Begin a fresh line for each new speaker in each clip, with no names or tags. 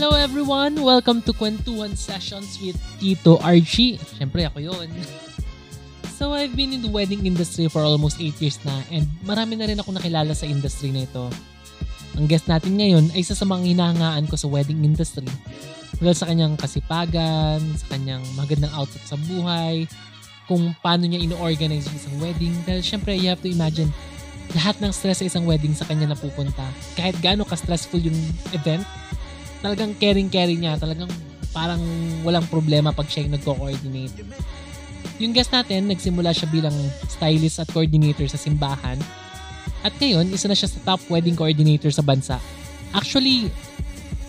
Hello everyone! Welcome to Kwentuhan Sessions with Tito Archie. Siyempre ako yon. So I've been in the wedding industry for almost 8 years na and marami na rin ako nakilala sa industry na ito. Ang guest natin ngayon ay isa sa mga hinahangaan ko sa wedding industry. Dahil sa kanyang kasipagan, sa kanyang magandang outlook sa buhay, kung paano niya ino-organize yung isang wedding. Dahil syempre, you have to imagine, lahat ng stress sa isang wedding sa kanya napupunta. Kahit gaano ka-stressful yung event, talagang caring-caring niya. Talagang parang walang problema pag siya yung nagko-coordinate. Yung guest natin, nagsimula siya bilang stylist at coordinator sa simbahan. At ngayon, isa na siya sa top wedding coordinator sa bansa. Actually,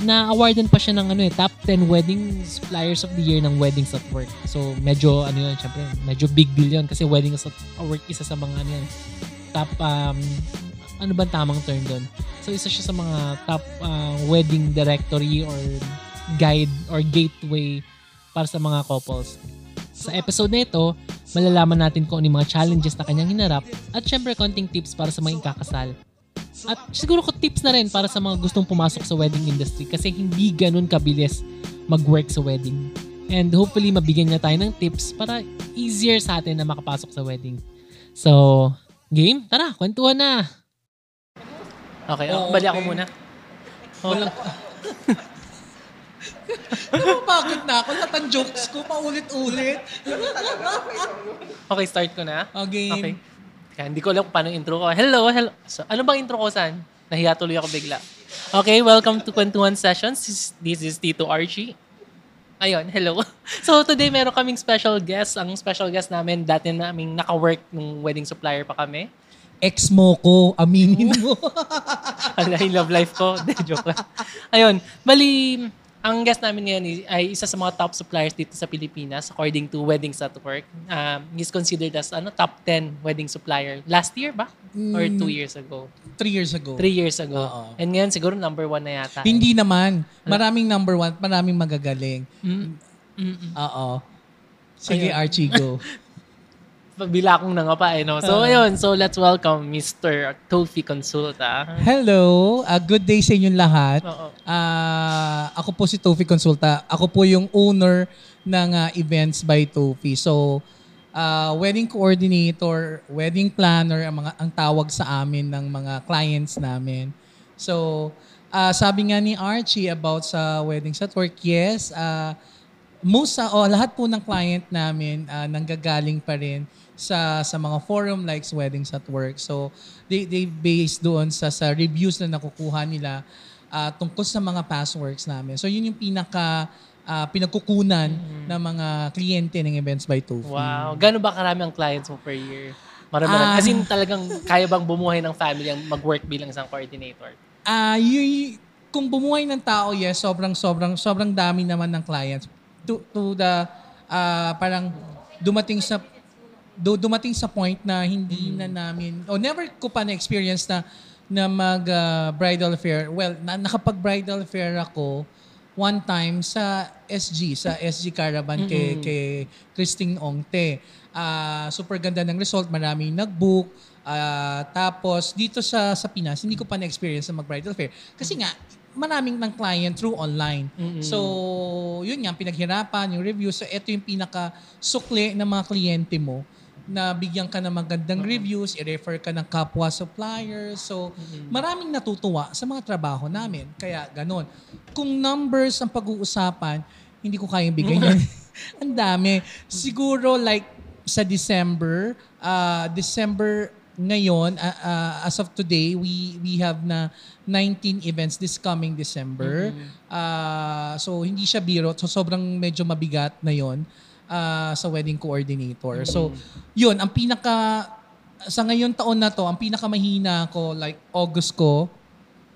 na-awardan pa siya ng ano eh, top 10 wedding suppliers of the year ng Weddings at Work. So, medyo, ano yun, syempre, medyo big deal yun kasi Weddings at Work isa sa mga, ano yan, top, um, ano ba tamang term doon? So, isa siya sa mga top uh, wedding directory or guide or gateway para sa mga couples. Sa episode na ito, malalaman natin kung ano yung mga challenges na kanyang hinarap at syempre konting tips para sa mga ikakasal. At siguro ko tips na rin para sa mga gustong pumasok sa wedding industry kasi hindi ganun kabilis mag-work sa wedding. And hopefully mabigyan niya tayo ng tips para easier sa atin na makapasok sa wedding. So, game? Tara, kwentuhan na! Okay,
Oo,
bali ako muna.
Walang... Napapagod na ako. Lahat ng jokes ko, paulit-ulit.
Okay, start ko na.
Okay.
Okay. Kaya hindi ko alam kung paano intro ko. Hello, hello. So, ano bang intro ko saan? Nahiya tuloy ako bigla. Okay, welcome to Kwentuhan Sessions. This is, this is Tito Archie. Ayun, hello. So today meron kaming special guest. Ang special guest namin, dati naming naka-work nung wedding supplier pa kami.
Ex mo ko, aminin mo.
Ala, yung love life ko. De, joke lang. Ayun, bali, ang guest namin ngayon ay isa sa mga top suppliers dito sa Pilipinas according to Weddings at Work. Um, he's considered as ano top 10 wedding supplier. Last year ba? Or two years ago?
Three years ago.
Three years ago.
Oo.
And ngayon siguro number one na yata.
Hindi naman. Maraming number one, maraming magagaling.
Mm, mm, mm.
Oo. Sige,
Ayun.
Archie, go.
Bila akong nangapa eh, no? So,
Oo.
ayun. So, let's welcome Mr. Tofi Consulta.
Hello. Uh, good day sa inyong lahat.
Oo.
Ah, ako po si Tofi Consulta. Ako po yung owner ng ah, Events by Tofi. So, ah, wedding coordinator, wedding planner ang mga ang tawag sa amin ng mga clients namin. So, ah, sabi nga ni Archie about sa weddings at work, yes, ah, most sa oh, lahat po ng client namin ah, nanggagaling pa rin sa sa mga forum like Weddings at Work. So they they based doon sa sa reviews na nakukuha nila ah, tungkol sa mga past works namin. So yun yung pinaka ah, pinagkukunan ng mga kliyente ng Events by Tofi.
Wow. Gano'n ba karami ang clients mo per year? Marami
Ah.
As in, talagang kaya bang bumuhay ng family ang mag-work bilang isang coordinator?
Ah, y- kung bumuhay ng tao, yes, sobrang sobrang sobrang dami naman ng clients to to the ah, parang dumating sa do, dumating sa point na hindi na namin o never ko pa na experience na na mag ah, bridal fair. Well, na, nakapag bridal fair ako one time sa SG, sa SG Caravan kay, kay Christine Ongte. Ah, super ganda ng result, maraming nag-book. Ah, tapos dito sa sa Pinas, hindi ko pa na-experience na mag-bridal fair. Kasi nga, maraming ng client through online. So, yun nga, pinaghirapan, yung review. So, ito yung pinaka-sukli ng mga kliyente mo na bigyan ka ng magandang reviews, i-refer ka ng kapwa suppliers. So, maraming natutuwa sa mga trabaho namin. Kaya, ganun. Kung numbers ang pag-uusapan, hindi ko kayang bigay yan. ang dami. Siguro like sa December, ah, December ngayon, ah, ah, as of today, we we have na 19 events this coming December. Ah, so, hindi siya biro. So, sobrang medyo mabigat na yon ah, sa wedding coordinator. So, yun, ang pinaka, sa ngayon taon na to, ang pinakamahina ko, like August ko,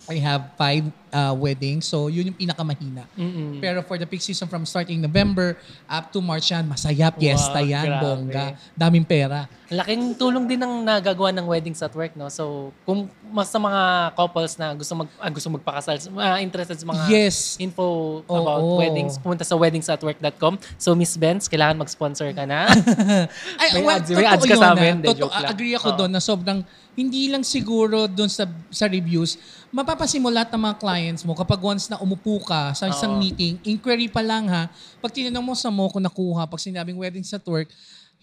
I have five uh, weddings. So, yun yung pinakamahina.
Mm-mm.
Pero for the peak season from starting November up to March yan, masaya, piyesta
Wow,
yan,
grabe.
bongga. Daming pera.
Laking tulong din ng nagagawa ng weddings at work, no? So, kung mas sa mga couples na gusto mag ah, gusto magpakasal, ah, interested sa mga
Yes.
info
Oo.
about weddings, pumunta sa weddingsatwork.com. So, Miss Benz, kailangan mag-sponsor ka na.
Ay,
May
well,
ads- may ads ka sa
ah.
amin.
Totoo,
lang.
agree ako
Oo.
doon na sobrang, hindi lang siguro doon sa, sa reviews, mapapasimula ng mga clients mo, kapag once na umupo ka sa isang
Oo.
meeting, inquiry pa lang ha, pag tinanong mo sa mo kung nakuha, pag sinabing weddings at work,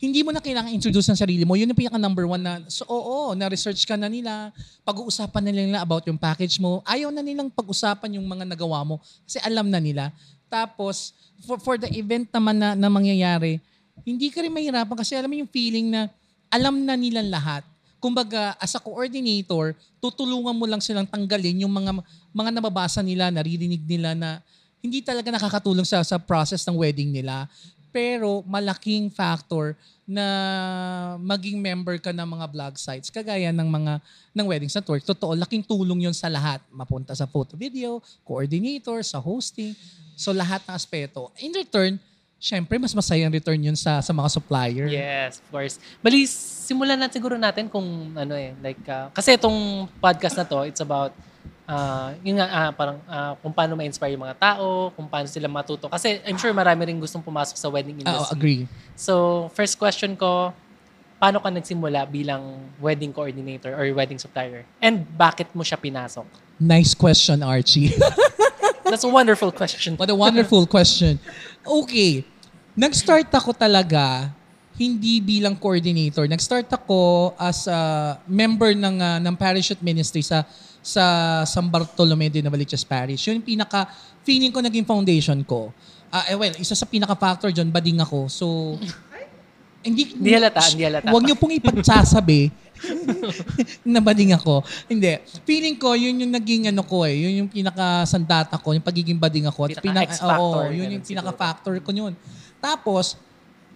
hindi mo na kailangan introduce ang sarili mo. Yun yung pinaka number one na, so oo, na-research ka na nila, pag-uusapan na nila about yung package mo. Ayaw na nilang pag-usapan yung mga nagawa mo kasi alam na nila. Tapos, for, for the event naman na, na mangyayari, hindi ka rin mahirapan kasi alam mo yung feeling na alam na nilang lahat. Kumbaga, as a coordinator, tutulungan mo lang silang tanggalin yung mga mga nababasa nila, naririnig nila na hindi talaga nakakatulong sa sa process ng wedding nila. Pero malaking factor na maging member ka ng mga blog sites kagaya ng mga ng weddings at work. Totoo, laking tulong yun sa lahat. Mapunta sa photo video, coordinator, sa hosting. So lahat ng aspeto. In return, syempre mas masayang return yun sa sa mga supplier.
Yes, of course. Bali, simulan na siguro natin kung ano eh, like, ah, kasi itong podcast na to, it's about, ah, yun nga, ah, parang ah, kung paano ma-inspire yung mga tao, kung paano sila matuto. Kasi I'm sure marami rin gustong pumasok sa wedding
Ah, oh,
industry.
agree.
So, first question ko, paano ka nagsimula bilang wedding coordinator or wedding supplier? And bakit mo siya pinasok?
Nice question, Archie.
That's a wonderful question.
What a wonderful question. Okay. Nag-start ako talaga hindi bilang coordinator. Nag-start ako as a member ng ah, ng parachute ministry sa sa San Bartolome de Navaliches Parish. Yun yung pinaka feeling ko naging foundation ko. Ah, eh, well, isa sa pinaka factor diyon bading ako. So hindi
Hindi halata, hindi halata.
Huwag niyo pong ipagsasabi na bading ako. Hindi. Feeling ko, yun yung naging ano ko eh. Yun yung pinaka-sandata ko, yung pagiging bading ako. At
Pinaka-X-factor,
oo, yun
ganun
yung pinaka-factor ko yun. Tapos,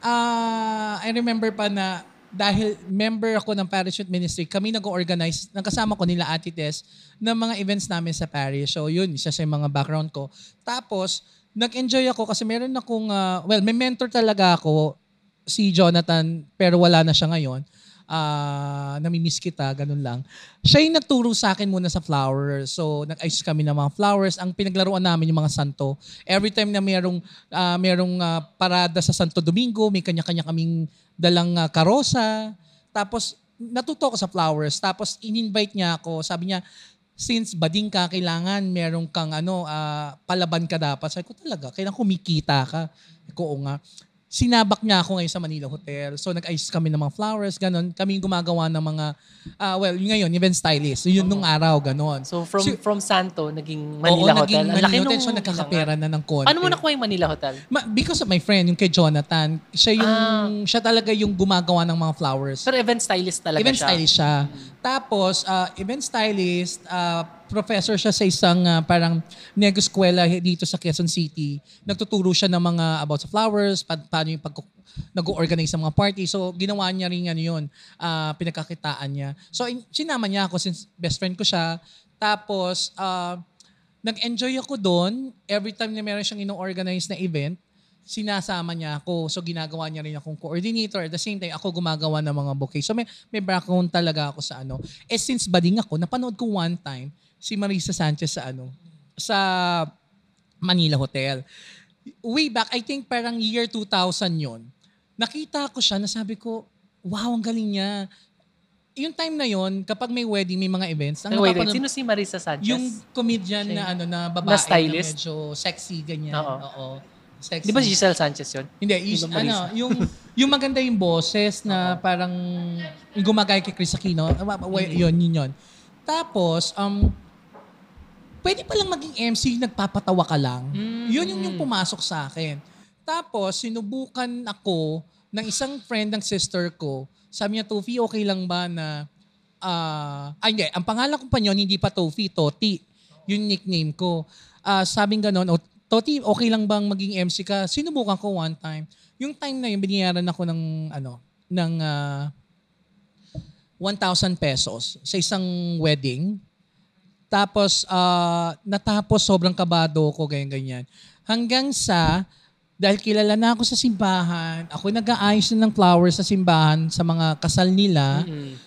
ah I remember pa na dahil member ako ng parachute ministry, kami nag-organize, nagkasama ko nila Ate Tess, ng mga events namin sa parish. So yun, isa sa mga background ko. Tapos, nag-enjoy ako kasi meron akong, ah, well, may mentor talaga ako, si Jonathan, pero wala na siya ngayon. Ah, namimiss kita, ganun lang. Siya yung nagturo sa akin muna sa flowers. So, nag-ayos kami ng mga flowers. Ang pinaglaruan namin yung mga santo. Every time na merong, ah, merong ah, parada sa Santo Domingo, may kanya-kanya kaming dalang ah, karosa. Tapos, natuto ko sa flowers. Tapos, in-invite niya ako. Sabi niya, since bading ka, kailangan meron kang ano, ah, palaban ka dapat. Sabi ko talaga, kailangan kumikita ka. Ko, nga. Sinabak niya ako ngayon sa Manila Hotel. So nag-ayos kami ng mga flowers, ganun. Kami yung gumagawa ng mga, ah, well, yun ngayon, event stylist. Yun nung araw, ganun.
So, from
Si-
from Santo, naging Manila
Oo,
Hotel.
naging
Ang laki
Manila Hotel. So nagkakapera na ng konti.
Paano mo nakuha yung Manila Hotel?
Ma- because of my friend, yung kay Jonathan, siya yung,
Ah.
siya talaga yung gumagawa ng mga flowers.
Pero event stylist talaga
event
siya.
stylist siya. Tapos, ah, event stylist, ah, professor siya sa isang ah, parang nego eskwela dito sa Quezon City. Nagtuturo siya ng mga about sa flowers, pa- paano yung pag nag-organize ng mga party. So, ginawa niya rin ano yun, ah, pinagkakitaan niya. So, in, sinama niya ako since best friend ko siya. Tapos, ah, nag-enjoy ako doon. Every time na meron siyang ino-organize na event, sinasama niya ako. So, ginagawa niya rin akong coordinator. At the same time, ako gumagawa ng mga bouquet. So, may, may background talaga ako sa ano. Eh, since bading ako, napanood ko one time si Marisa Sanchez sa ano, sa Manila Hotel. Way back, I think parang year 2000 yon Nakita ko siya, nasabi ko, wow, ang galing niya. Yung time na yon kapag may wedding, may mga events, ang
wait, wait, sino si Marisa Sanchez?
yung comedian
Siya
na
yung-
ano na babae
na stylist?
medyo sexy ganyan.
Oo.
Oo. Sexy.
Di ba Giselle Sanchez yun?
Hindi, is,
Yung
ano, yung yung maganda yung boses na parang yung gumagay kay Chris Aquino. Ah, wa- Yun, yun, yun. Tapos, um, pwede pa lang maging MC, nagpapatawa ka lang. Yun yung, yung pumasok sa akin. Tapos, sinubukan ako ng isang friend ng sister ko. Sabi niya, Tofi, okay lang ba na... ah ay, hindi. Ang pangalan ko pa yun, hindi pa Tofi, Toti. Yung nickname ko. Ah sabing ganon, o, Toti, okay lang bang maging MC ka? Sinubukan ko one time. Yung time na yun, biniyaran ako ng, ano, ng ah, 1,000 pesos sa isang wedding. Tapos, ah, natapos sobrang kabado ko, ganyan-ganyan. Hanggang sa, dahil kilala na ako sa simbahan, ako nag-aayos na ng flowers sa simbahan sa mga kasal nila,
Mm.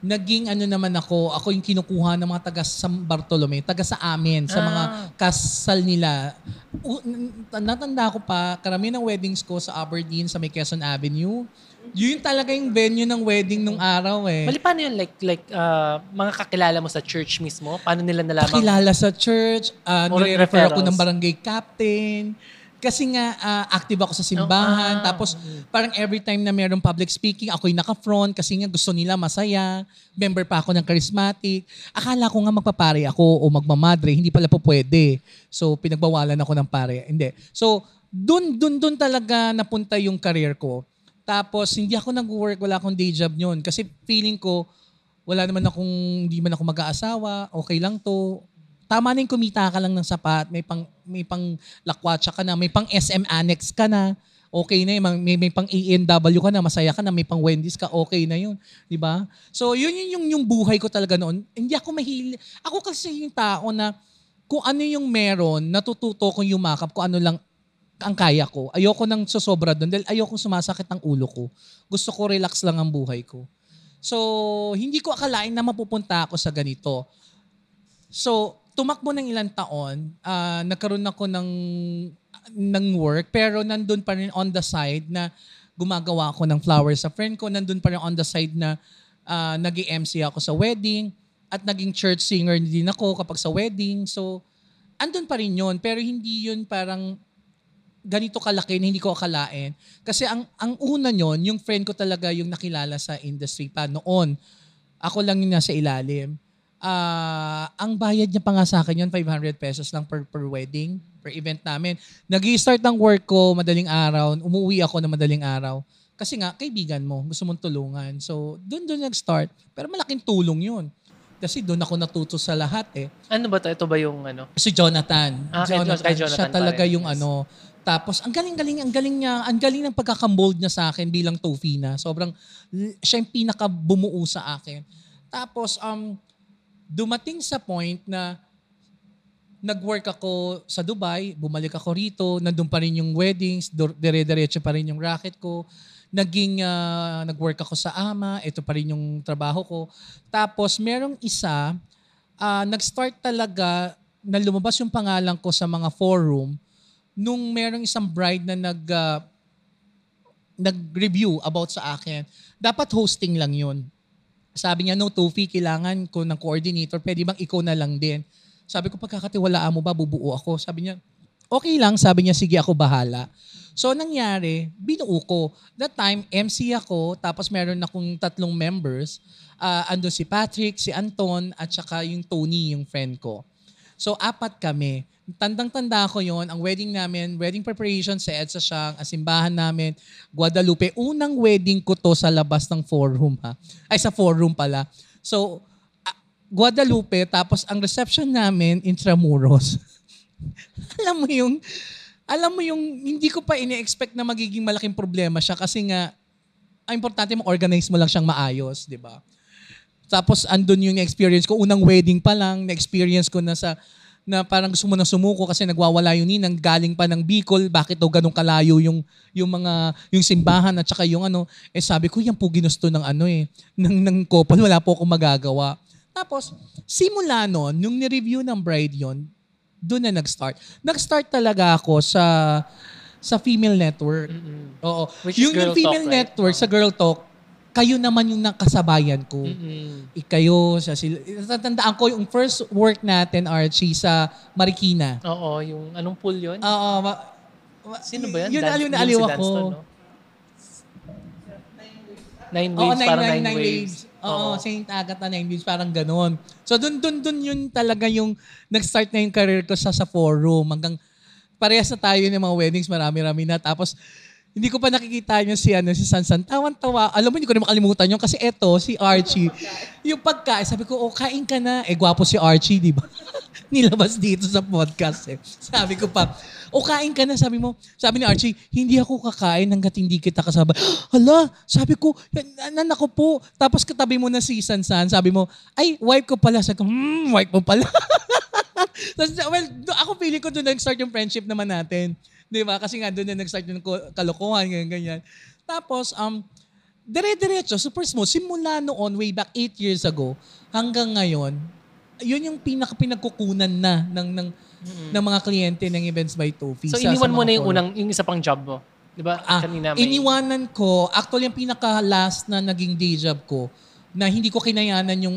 Naging ano naman ako, ako yung kinukuha ng mga taga San Bartolome, taga sa amin, sa mga
Ah.
kasal nila. U- natanda ko pa, karamihan ng weddings ko sa Aberdeen, sa may Quezon Avenue. Yun talaga yung venue ng wedding nung araw eh.
Mali, paano yun? Like, like ah, mga kakilala mo sa church mismo? Paano nila nalaman?
Kakilala sa church, uh, nire-refer ako ng barangay captain. Kasi nga, ah, active ako sa simbahan.
Oh, ah.
Tapos, parang every time na mayroong public speaking, ako yung naka-front kasi nga gusto nila masaya. Member pa ako ng charismatic. Akala ko nga magpapare ako o magmamadre. Hindi pala po pwede. So, pinagbawalan ako ng pare. Hindi. So, dun, dun, dun talaga napunta yung career ko. Tapos, hindi ako nag-work, wala akong day job yun. Kasi feeling ko, wala naman akong, hindi man ako mag-aasawa, okay lang to. Tama na yung kumita ka lang ng sapat, may pang, may pang lakwatsa ka na, may pang SM Annex ka na, okay na yun, may, may pang ENW ka na, masaya ka na, may pang Wendy's ka, okay na yun. Di ba? So, yun yun yung, yung buhay ko talaga noon. Hindi ako mahili. Ako kasi yung tao na, kung ano yung meron, natututo kong yumakap, kung ano lang ang kaya ko. Ayoko nang sosobra doon dahil ayoko sumasakit ang ulo ko. Gusto ko relax lang ang buhay ko. So, hindi ko akalain na mapupunta ako sa ganito. So, tumakbo ng ilang taon, ah, nagkaroon ako ng, ng work, pero nandun pa rin on the side na gumagawa ako ng flowers sa friend ko. Nandun pa rin on the side na uh, nag mc ako sa wedding at naging church singer din ako kapag sa wedding. So, andun pa rin yun. Pero hindi yun parang ganito kalaki na hindi ko akalain. Kasi ang ang una nyon, yung friend ko talaga yung nakilala sa industry pa noon. Ako lang yung nasa ilalim. Ah, ang bayad niya pa nga sa akin yun, 500 pesos lang per, per wedding, per event namin. nag start ng work ko madaling araw, umuwi ako na madaling araw. Kasi nga, kaibigan mo, gusto mong tulungan. So, doon doon nag-start. Pero malaking tulong yun. Kasi doon ako natuto sa lahat eh.
Ano ba to? Ito ba yung ano?
Si Jonathan.
Ah, kay Jo- kay Jonathan
Siya talaga yung
yes.
ano. Tapos, ang galing-galing, ang galing niya, ang galing ng pagkakamold niya sa akin bilang Tofina. Sobrang, siya yung pinaka bumuo sa akin. Tapos, um, dumating sa point na nag-work ako sa Dubai, bumalik ako rito, nandun pa rin yung weddings, dire-diretso pa rin yung racket ko. Naging, ah, nag-work ako sa AMA, ito pa rin yung trabaho ko. Tapos, merong isa, ah, nag-start talaga na lumabas yung pangalan ko sa mga forum nung merong isang bride na nag, ah, nag-review about sa akin. Dapat hosting lang yun. Sabi niya, no, Tofi, kailangan ko ng coordinator. Pwede bang ikaw na lang din? Sabi ko, pagkakatiwalaan mo ba, bubuo ako. Sabi niya, okay lang. Sabi niya, sige ako bahala. So, nangyari, binuo ko. That time, MC ako, tapos meron akong tatlong members. Uh, ando si Patrick, si Anton, at saka yung Tony, yung friend ko. So, apat kami. Tandang-tanda ko yon ang wedding namin, wedding preparation sa EDSA Siang, ang simbahan namin, Guadalupe. Unang wedding ko to sa labas ng forum ha. Ay, sa forum pala. So, ah, Guadalupe, tapos ang reception namin, Intramuros. alam mo yung, alam mo yung, hindi ko pa ini-expect na magiging malaking problema siya kasi nga, ang importante mo, organize mo lang siyang maayos, di ba? Tapos andun yung experience ko, unang wedding pa lang, na-experience ko na sa, na parang gusto mo na sumuko kasi nagwawala yun ninang galing pa ng Bicol, bakit daw ganun kalayo yung yung mga yung simbahan at saka yung ano, eh sabi ko yan po ginusto ng ano eh, ng ng couple, wala po akong magagawa. Tapos simula noon, nung ni-review ng bride yon, doon na nag-start. Nag-start talaga ako sa sa female network.
Mm-mm.
Oo.
Which
yung, yung female
Talk, right?
network sa Girl Talk, kayo naman yung nakasabayan ko.
Mm-mm.
Ikayo, sa sila. Tatandaan ko yung first work natin, Archie, sa Marikina.
Oo, yung anong pool yun?
Oo. ma- ma-
Sino ba yan?
Yun,
Dan-
aliw na
yung
aliw
si
ako.
Danston, no? Nine
Oo,
waves,
nine,
parang
nine,
nine,
nine
waves.
waves. Oo, Saint Agatha Nine Waves, parang ganon. So, dun, dun, dun yun talaga yung nag-start na yung career ko sa, sa forum. Hanggang parehas na tayo ng mga weddings, marami-rami na. Tapos, hindi ko pa nakikita niyo si ano si Sansan. Tawan-tawa. Alam mo, hindi ko na makalimutan yun kasi eto, si Archie. Yung pagkain, sabi ko, oh, kain ka na. Eh, gwapo si Archie, di ba? Nilabas dito sa podcast eh. Sabi ko pa, o kain ka na, sabi mo. Sabi ni Archie, hindi ako kakain hanggat hindi kita kasama. Hala, sabi ko, anan ako po. Tapos katabi mo na si Sansan, sabi mo, ay, wife ko pala. Sabi ko, hmm, wife mo pala. Tapos, well, ako feeling ko doon nag-start yung friendship naman natin. Di ba? Kasi nga doon na nag-start yung ko- kalokohan, ganyan, ganyan. Tapos, um, dire-diretso, super smooth. Simula noon, way back 8 years ago, hanggang ngayon, yun yung pinaka pinagkukunan na ng, ng, ng mga kliyente ng Events by Tofi.
So, iniwan mo na yung unang, yung isa pang job mo. Di ba?
Ah,
Kanina may...
iniwanan ko, actually yung pinaka-last na naging day job ko, na hindi ko kinayanan yung,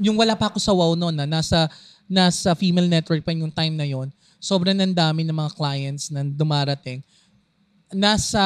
yung wala pa ako sa WOW noon, na nasa, nasa female network pa yung time na yon sobrang nang dami ng mga clients na dumarating. Nasa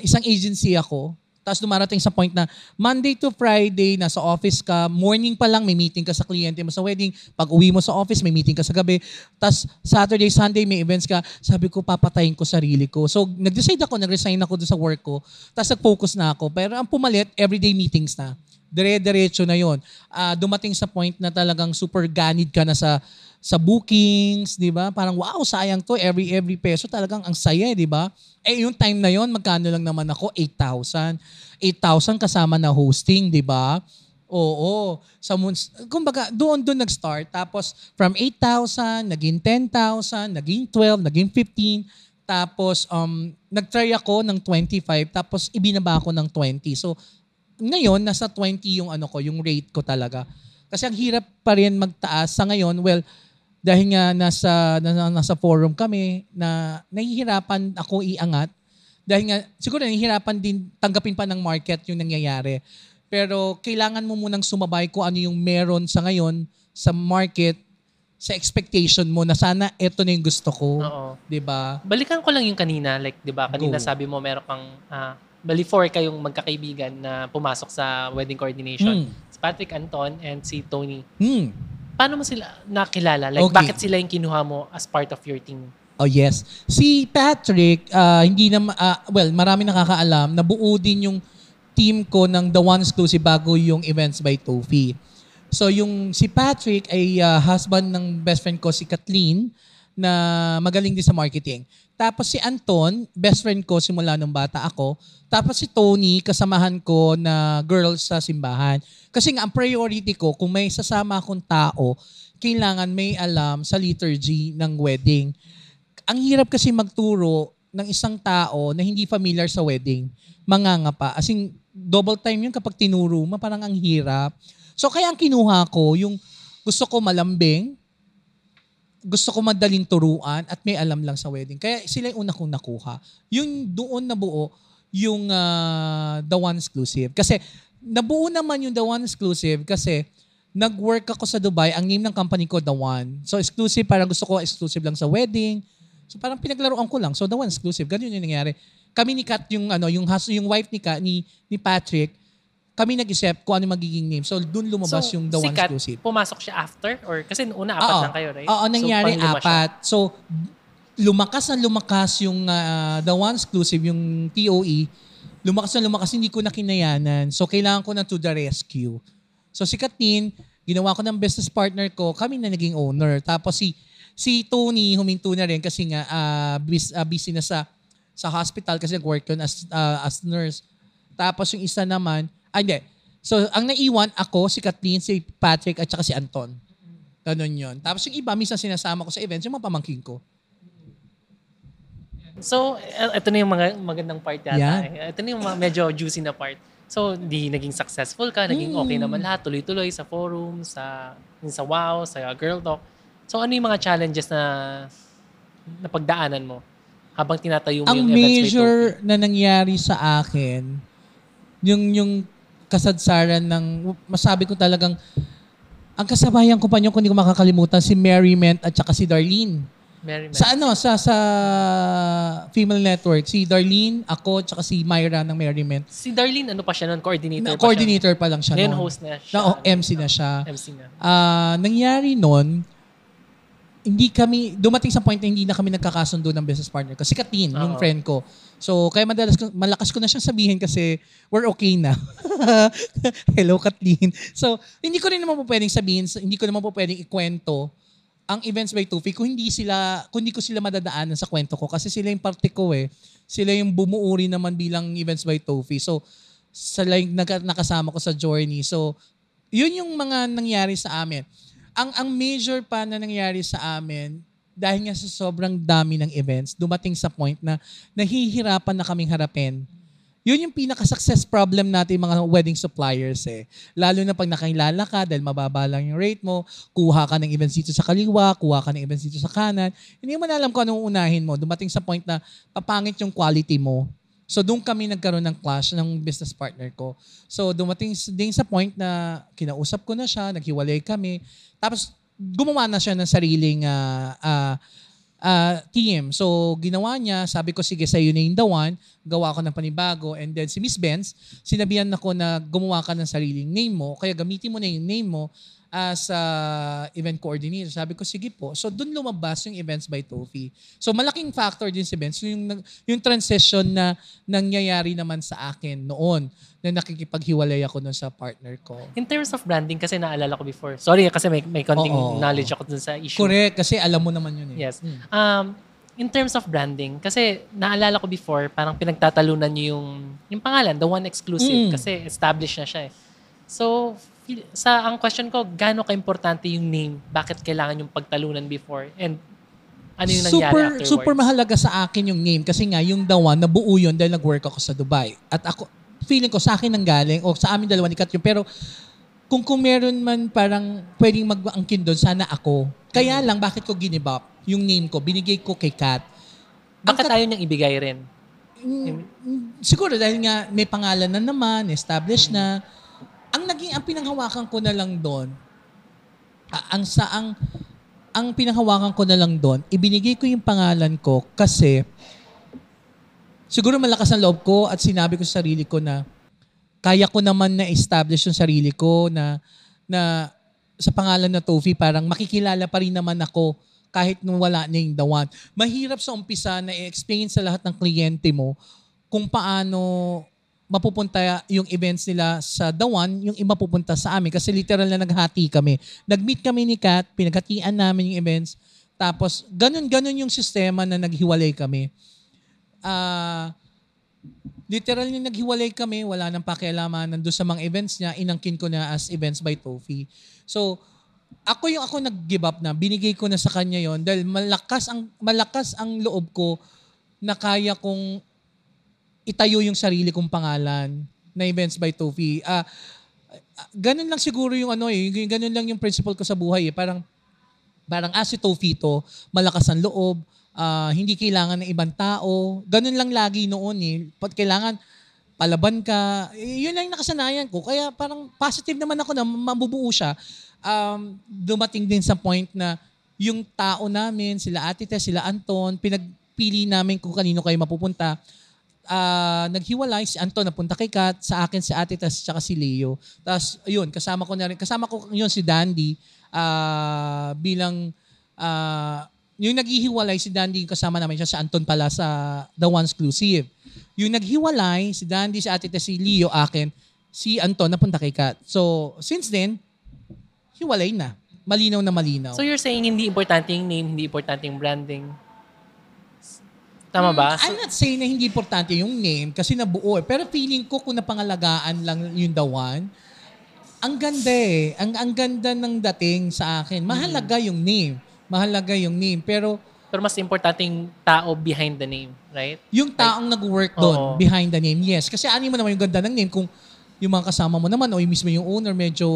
isang agency ako, tapos dumarating sa point na Monday to Friday, nasa office ka, morning pa lang may meeting ka sa kliyente mo sa wedding, pag uwi mo sa office, may meeting ka sa gabi, tapos Saturday, Sunday, may events ka, sabi ko, papatayin ko sarili ko. So, nag-decide ako, nag-resign ako doon sa work ko, tapos nag-focus na ako. Pero ang pumalit, everyday meetings na. Dire-diretso na yon. Ah, dumating sa point na talagang super ganid ka na sa sa bookings, 'di ba? Parang wow, sayang to every every peso talagang ang saya, 'di ba? Eh yung time na yon, magkano lang naman ako? 8,000. 8,000 kasama na hosting, 'di ba? Oo. Sa Moons, kumbaga, doon doon nag-start. Tapos from 8,000, naging 10,000, naging 12, naging 15. Tapos um, nag-try ako ng 25, tapos ibinaba ko ng 20. So ngayon, nasa 20 yung ano ko, yung rate ko talaga. Kasi ang hirap pa rin magtaas sa ngayon. Well, dahil nga nasa, nasa, nasa forum kami na nahihirapan ako iangat. Dahil nga, siguro nahihirapan din tanggapin pa ng market yung nangyayari. Pero kailangan mo munang sumabay kung ano yung meron sa ngayon sa market, sa expectation mo na sana ito na yung gusto ko.
Oo.
'Di ba?
Balikan ko lang yung kanina. Like, di ba? Kanina
Go.
sabi mo meron kang... ah, bali four kayong magkakaibigan na pumasok sa wedding coordination.
Hmm.
Si Patrick Anton and si Tony.
Hmm.
Paano mo sila nakilala? Like,
Okay.
bakit sila yung kinuha mo as part of your team?
Oh yes. Si Patrick, ah, hindi na, ah, well, marami nakakaalam, nabuo din yung team ko ng The One Exclusive bago yung Events by Tofi. So yung si Patrick ay ah, husband ng best friend ko si Kathleen na magaling din sa marketing. Tapos si Anton, best friend ko simula nung bata ako. Tapos si Tony, kasamahan ko na girls sa simbahan. Kasi nga, ang priority ko, kung may sasama akong tao, kailangan may alam sa liturgy ng wedding ang hirap kasi magturo ng isang tao na hindi familiar sa wedding. Manganga pa. As in, double time yun kapag tinuro mo, parang ang hirap. So kaya ang kinuha ko, yung gusto ko malambing, gusto ko madaling turuan at may alam lang sa wedding. Kaya sila yung una kong nakuha. Yung doon nabuo, yung ah, The One Exclusive. Kasi nabuo naman yung The One Exclusive kasi nag-work ako sa Dubai. Ang name ng company ko, The One. So exclusive, parang gusto ko exclusive lang sa wedding. So parang pinaglaruan ko lang. So The One Exclusive. Ganun yung nangyari. Kami ni Kat, yung, ano, yung, hus- yung wife ni, Kat, ni, ni Patrick, kami nag-isip kung ano magiging name. So doon lumabas yung The
si
One
Kat,
Exclusive.
pumasok siya after? Or, kasi una, apat
Oo.
lang kayo, right?
Oo, nangyari
so, panglima siya.
apat. So, lumakas na lumakas yung ah, The One Exclusive, yung TOE. Lumakas na lumakas, hindi ko na kinayanan. So, kailangan ko na to the rescue. So, si Katin, ginawa ko ng business partner ko, kami na naging owner. Tapos si si Tony huminto na rin kasi nga ah, bis- ah, busy na sa sa hospital kasi nag-work yun as, ah, as nurse. Tapos yung isa naman, ah, hindi. So, ang naiwan ako, si Kathleen, si Patrick, at saka si Anton. Ganon yun. Tapos yung iba, minsan sinasama ko sa events, yung mga pamangkin ko.
So, e- ito na yung mga magandang part yata. Eh. Ito na yung medyo juicy na part. So, di naging successful ka, naging okay
Hmm.
naman lahat, tuloy-tuloy sa forum, sa sa WOW, sa Girl Talk. So, ano yung mga challenges na napagdaanan mo habang tinatayo mo
Ang
yung events by
major na nangyari sa akin, yung yung kasadsaran ng, masabi ko talagang, ang kasabayan ko pa niyo kung hindi ko makakalimutan, si Merriment at saka si Darlene.
Mary.
Sa ano, sa sa Female Network, si Darlene, ako, tsaka si Myra ng Merriment.
Si Darlene, ano pa siya noon? Coordinator
Na,
pa
coordinator pa lang siya.
siya. Ngayon host na siya.
Na, oh, MC na siya.
MC na.
Ah, nangyari nun, hindi kami, dumating sa point na hindi na kami nagkakasundo ng business partner ko. Si Katin, yung
Oo.
friend ko. So, kaya madalas, ko- malakas ko na siyang sabihin kasi we're okay na. Hello, Kathleen. So, hindi ko rin naman po pwedeng sabihin, hindi ko naman po pwedeng ikwento ang events by Tufi kung hindi sila, kung hindi ko sila madadaanan sa kwento ko kasi sila yung parte ko eh. Sila yung bumuo rin naman bilang events by Tufi. So, sila yung naka- nakasama ko sa journey. So, yun yung mga nangyari sa amin. Ang ang major pa na nangyari sa amin, dahil nga sa sobrang dami ng events, dumating sa point na nahihirapan na kaming harapin Yun yung pinaka-success problem natin mga wedding suppliers eh. Lalo na pag nakilala ka dahil mababa lang yung rate mo, kuha ka ng events dito sa kaliwa, kuha ka ng events dito sa kanan. Hindi mo na alam kung anong unahin mo. Dumating sa point na papangit yung quality mo. So doon kami nagkaroon ng clash ng business partner ko. So dumating din sa point na kinausap ko na siya, naghiwalay kami. Tapos gumawa na siya ng sariling ah, ah, ah, team. So ginawa niya, sabi ko sige sa'yo na yung the one, gawa ko ng panibago. And then si Miss Benz, sinabihan ako na gumawa ka ng sariling name mo, kaya gamitin mo na yung name mo as ah, event coordinator. Sabi ko, sige po. So, doon lumabas yung Events by Tofi. So, malaking factor din si Benz, yung, yung transition na nangyayari naman sa akin noon na nakikipaghiwalay ako nun sa partner ko.
In terms of branding, kasi naalala ko before. Sorry, kasi may, may konting
Oo.
knowledge ako dun sa issue.
Correct, kasi alam mo naman yun eh.
Yes. Um, in terms of branding, kasi naalala ko before, parang pinagtatalunan niyo yung, yung pangalan, the one exclusive,
Mm.
kasi established na siya eh. So, sa ang question ko, gaano ka-importante yung name? Bakit kailangan yung pagtalunan before? And ano yung nangyari
super,
afterwards?
Super mahalaga sa akin yung name kasi nga yung the one, nabuo yun dahil nag-work ako sa Dubai. At ako, feeling ko sa akin nang galing o sa amin dalawa ni Kat yun. Pero kung kung meron man parang pwedeng mag-angkin doon, sana ako. Kaya
Mm-hmm.
lang, bakit ko ginibap yung name ko? Binigay ko kay Kat.
Bakit tayo niyang ibigay rin?
Mm, mm, siguro dahil nga may pangalan na naman, established na. Ang naging ang pinanghawakan ko na lang doon, ang sa ang ang pinanghawakan ko na lang doon, ibinigay ko yung pangalan ko kasi siguro malakas ang loob ko at sinabi ko sa sarili ko na kaya ko naman na establish yung sarili ko na na sa pangalan na Tofi parang makikilala pa rin naman ako kahit nung wala na yung the one. Mahirap sa umpisa na i-explain sa lahat ng kliyente mo kung paano mapupunta yung events nila sa one, yung iba pupunta sa amin. Kasi literal na naghati kami. Nag-meet kami ni Kat, pinaghatian namin yung events. Tapos, ganun-ganun yung sistema na naghiwalay kami. Ah, literal yung naghiwalay kami, wala nang pakialaman nandun sa mga events niya, inangkin ko na as events by Tofi. So, ako yung ako nag-give up na, binigay ko na sa kanya yon dahil malakas ang malakas ang loob ko na kaya kong itayo yung sarili kong pangalan na Events by Tofi. Ah, ah, ganun lang siguro yung ano eh, ganun lang yung principle ko sa buhay eh. Parang parang ah, si Tofi to, malakas ang loob, ah, hindi kailangan ng ibang tao. Ganun lang lagi noon eh. Pag kailangan palaban ka, eh, yun lang yung nakasanayan ko. Kaya parang positive naman ako na mabubuo siya. Um, dumating din sa point na yung tao namin, sila Ate Tess, sila Anton, pinagpili namin kung kanino kayo mapupunta. Ah, naghiwalay si Anton napunta kay Kat, sa akin si Ate Tess tsaka si Leo. Tapos ayun, kasama ko na rin, kasama ko yun si Dandy ah, bilang ah, yung naghihiwalay si Dandy yung kasama namin siya si Anton pala sa The One Exclusive. Yung naghiwalay si Dandy, si Ate Tess, si Leo akin, si Anton napunta kay Kat. So, since then, hiwalay na. Malinaw na malinaw.
So you're saying hindi importante yung name, hindi importante yung branding? Tama ba?
Mm, I'm not saying na hindi importante yung name kasi nabuo eh. Pero feeling ko kung napangalagaan lang yung the one, ang ganda eh. Ang, ang ganda ng dating sa akin. Mahalaga yung name. Mahalaga yung name. Pero
Pero mas importante yung tao behind the name, right?
yung taong nag-work doon
Oo.
behind the name, yes. Kasi ano mo naman yung ganda ng name kung yung mga kasama mo naman o yung mismo yung owner medyo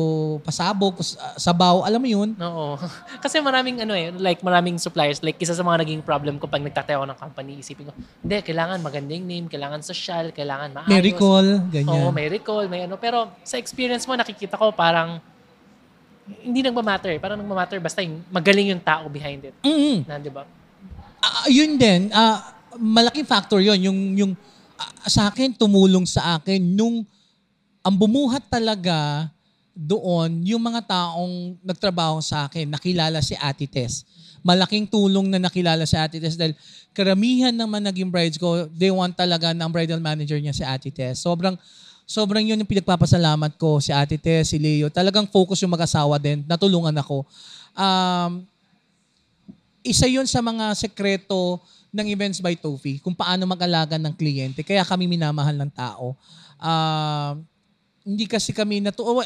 pasabog, pas- ah, sabaw, alam mo yun?
Oo. Kasi maraming ano eh, like maraming suppliers, like isa sa mga naging problem ko pag nagtatayo ako ng company, isipin ko, hindi, kailangan maganda yung name, kailangan social, kailangan maayos.
May recall, ganyan.
Oo, may recall, may ano. Pero sa experience mo, nakikita ko parang hindi nagmamatter. Parang nagmamatter basta yung magaling yung tao behind it.
Mm-mm.
Na, di ba?
Ah, yun din, ah, malaking factor yun. Yung, yung ah, sa akin, tumulong sa akin nung ang bumuhat talaga doon, yung mga taong nagtrabaho sa akin, nakilala si Ate Tess. Malaking tulong na nakilala si Ate Tess dahil karamihan naman naging brides ko, they want talaga ng bridal manager niya si Ate Tess. Sobrang, sobrang yun yung pinagpapasalamat ko, si Ate Tess, si Leo. Talagang focus yung mag-asawa din. Natulungan ako. Um, isa yun sa mga sekreto ng Events by Tofi, kung paano mag-alaga ng kliyente. Kaya kami minamahal ng tao. Ah, hindi kasi kami natu oh,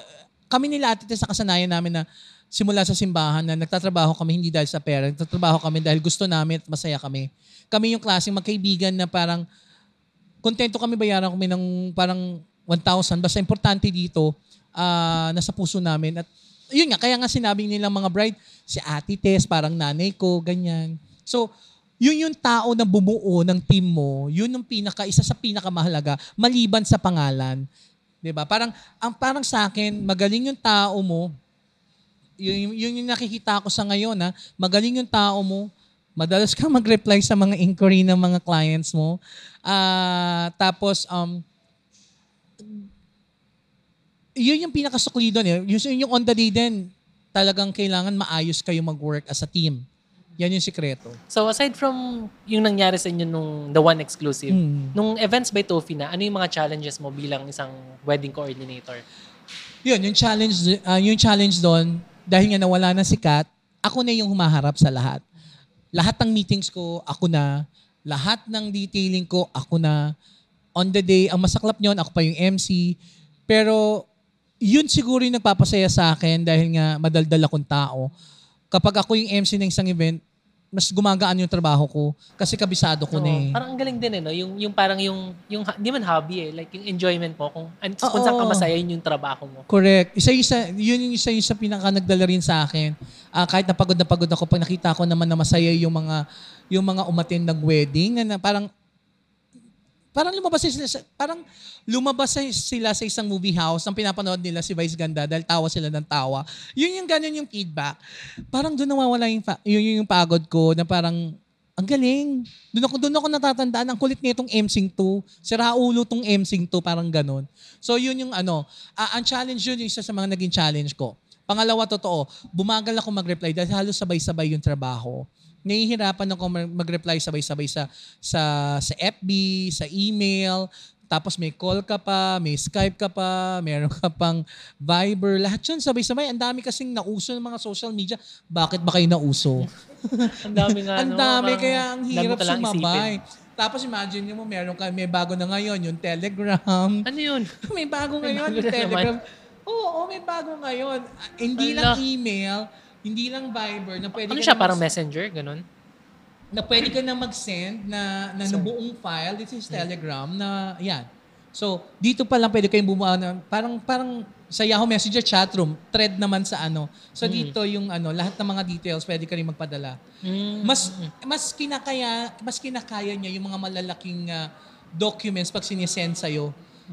kami nila ate sa kasanayan namin na simula sa simbahan na nagtatrabaho kami hindi dahil sa pera, nagtatrabaho kami dahil gusto namin at masaya kami. Kami yung klaseng magkaibigan na parang kontento kami bayaran kami ng parang 1,000. Basta importante dito, ah, nasa puso namin. At yun nga, kaya nga sinabi nilang mga bride, si Ate Tess, parang nanay ko, ganyan. So, yun yung tao na bumuo ng team mo, yun yung pinaka, isa sa pinakamahalaga, maliban sa pangalan. 'Di ba? Parang, ang parang sa akin, magaling yung tao mo, yun, yun yung nakikita ko sa ngayon, ha? magaling yung tao mo, madalas ka mag-reply sa mga inquiry ng mga clients mo. Ah, tapos, um, yun yung pinakasukli doon. Eh. Yun yung on the day din, talagang kailangan maayos kayo mag-work as a team. Yan yung sikreto.
So aside from yung nangyari sa inyo nung The One Exclusive,
Hmm.
nung events by Tofi na, ano yung mga challenges mo bilang isang wedding coordinator?
Yun, yung challenge, ah, yung challenge doon, dahil nga nawala na si Kat, ako na yung humaharap sa lahat. Lahat ng meetings ko, ako na. Lahat ng detailing ko, ako na. On the day, ang masaklap nyon, ako pa yung MC. Pero, yun siguro yung nagpapasaya sa akin dahil nga madaldal akong tao. Kapag ako yung MC ng isang event, mas gumagaan yung trabaho ko kasi kabisado ko
Oo,
na eh.
Parang ang galing din eh, no? Yung, yung parang yung, yung, ha- di man hobby eh, like yung enjoyment mo, kung, an, kung saan ka
Oo.
masaya, yun yung trabaho mo.
Correct. Isa-isa, yun yung isa yung sa pinaka nagdala rin sa akin. Ah, kahit napagod na pagod ako, pag nakita ko naman na masaya yung mga yung mga umatin ng wedding, na, na parang parang lumabas sila sa, parang lumabas sila sa isang movie house ang pinapanood nila si Vice Ganda dahil tawa sila ng tawa. Yun yung ganun yung feedback. Parang doon nawawala yung, fa- yun, yun yung pagod ko na parang ang galing. Doon ako, doon ako natatandaan. Ang kulit nitong MSing 2. Si Raulo tong MSing 2. Parang ganun. So, yun yung ano. ah, ang challenge yun, yung isa sa mga naging challenge ko. Pangalawa, totoo, bumagal ako mag-reply dahil halos sabay-sabay yung trabaho. Nahihirapan ako mag- mag-reply sabay-sabay sa, sa, sa FB, sa email, tapos may call ka pa, may Skype ka pa, meron ka pang Viber. Lahat yun sabay-sabay. Ang dami kasing nauso ng mga social media. Bakit ba kayo nauso?
Ang dami nga,
ang
no?
dami,
Parang
kaya ang hirap sumabay.
isipin.
Tapos imagine nyo mo, meron ka, may bago na ngayon, yung Telegram.
Ano yun?
may bago ngayon,
bago
yung Telegram. Oo, may bago ngayon. Hindi lang
Ala.
email, hindi lang Viber, na pwede
Ano siya, parang messenger, ganun?
Na pwede ka na mag-send na, na
So-
buong file. This is Telegram na, yan. So, dito pa lang pwede kayong bumuha na, parang, parang sa Yahoo Messenger chatroom, thread naman sa ano. So, dito yung ano, lahat ng mga details pwede ka rin magpadala.
Mm.
Mas mas kinakaya mas kinakaya niya yung mga malalaking ah, documents pag sinesend sa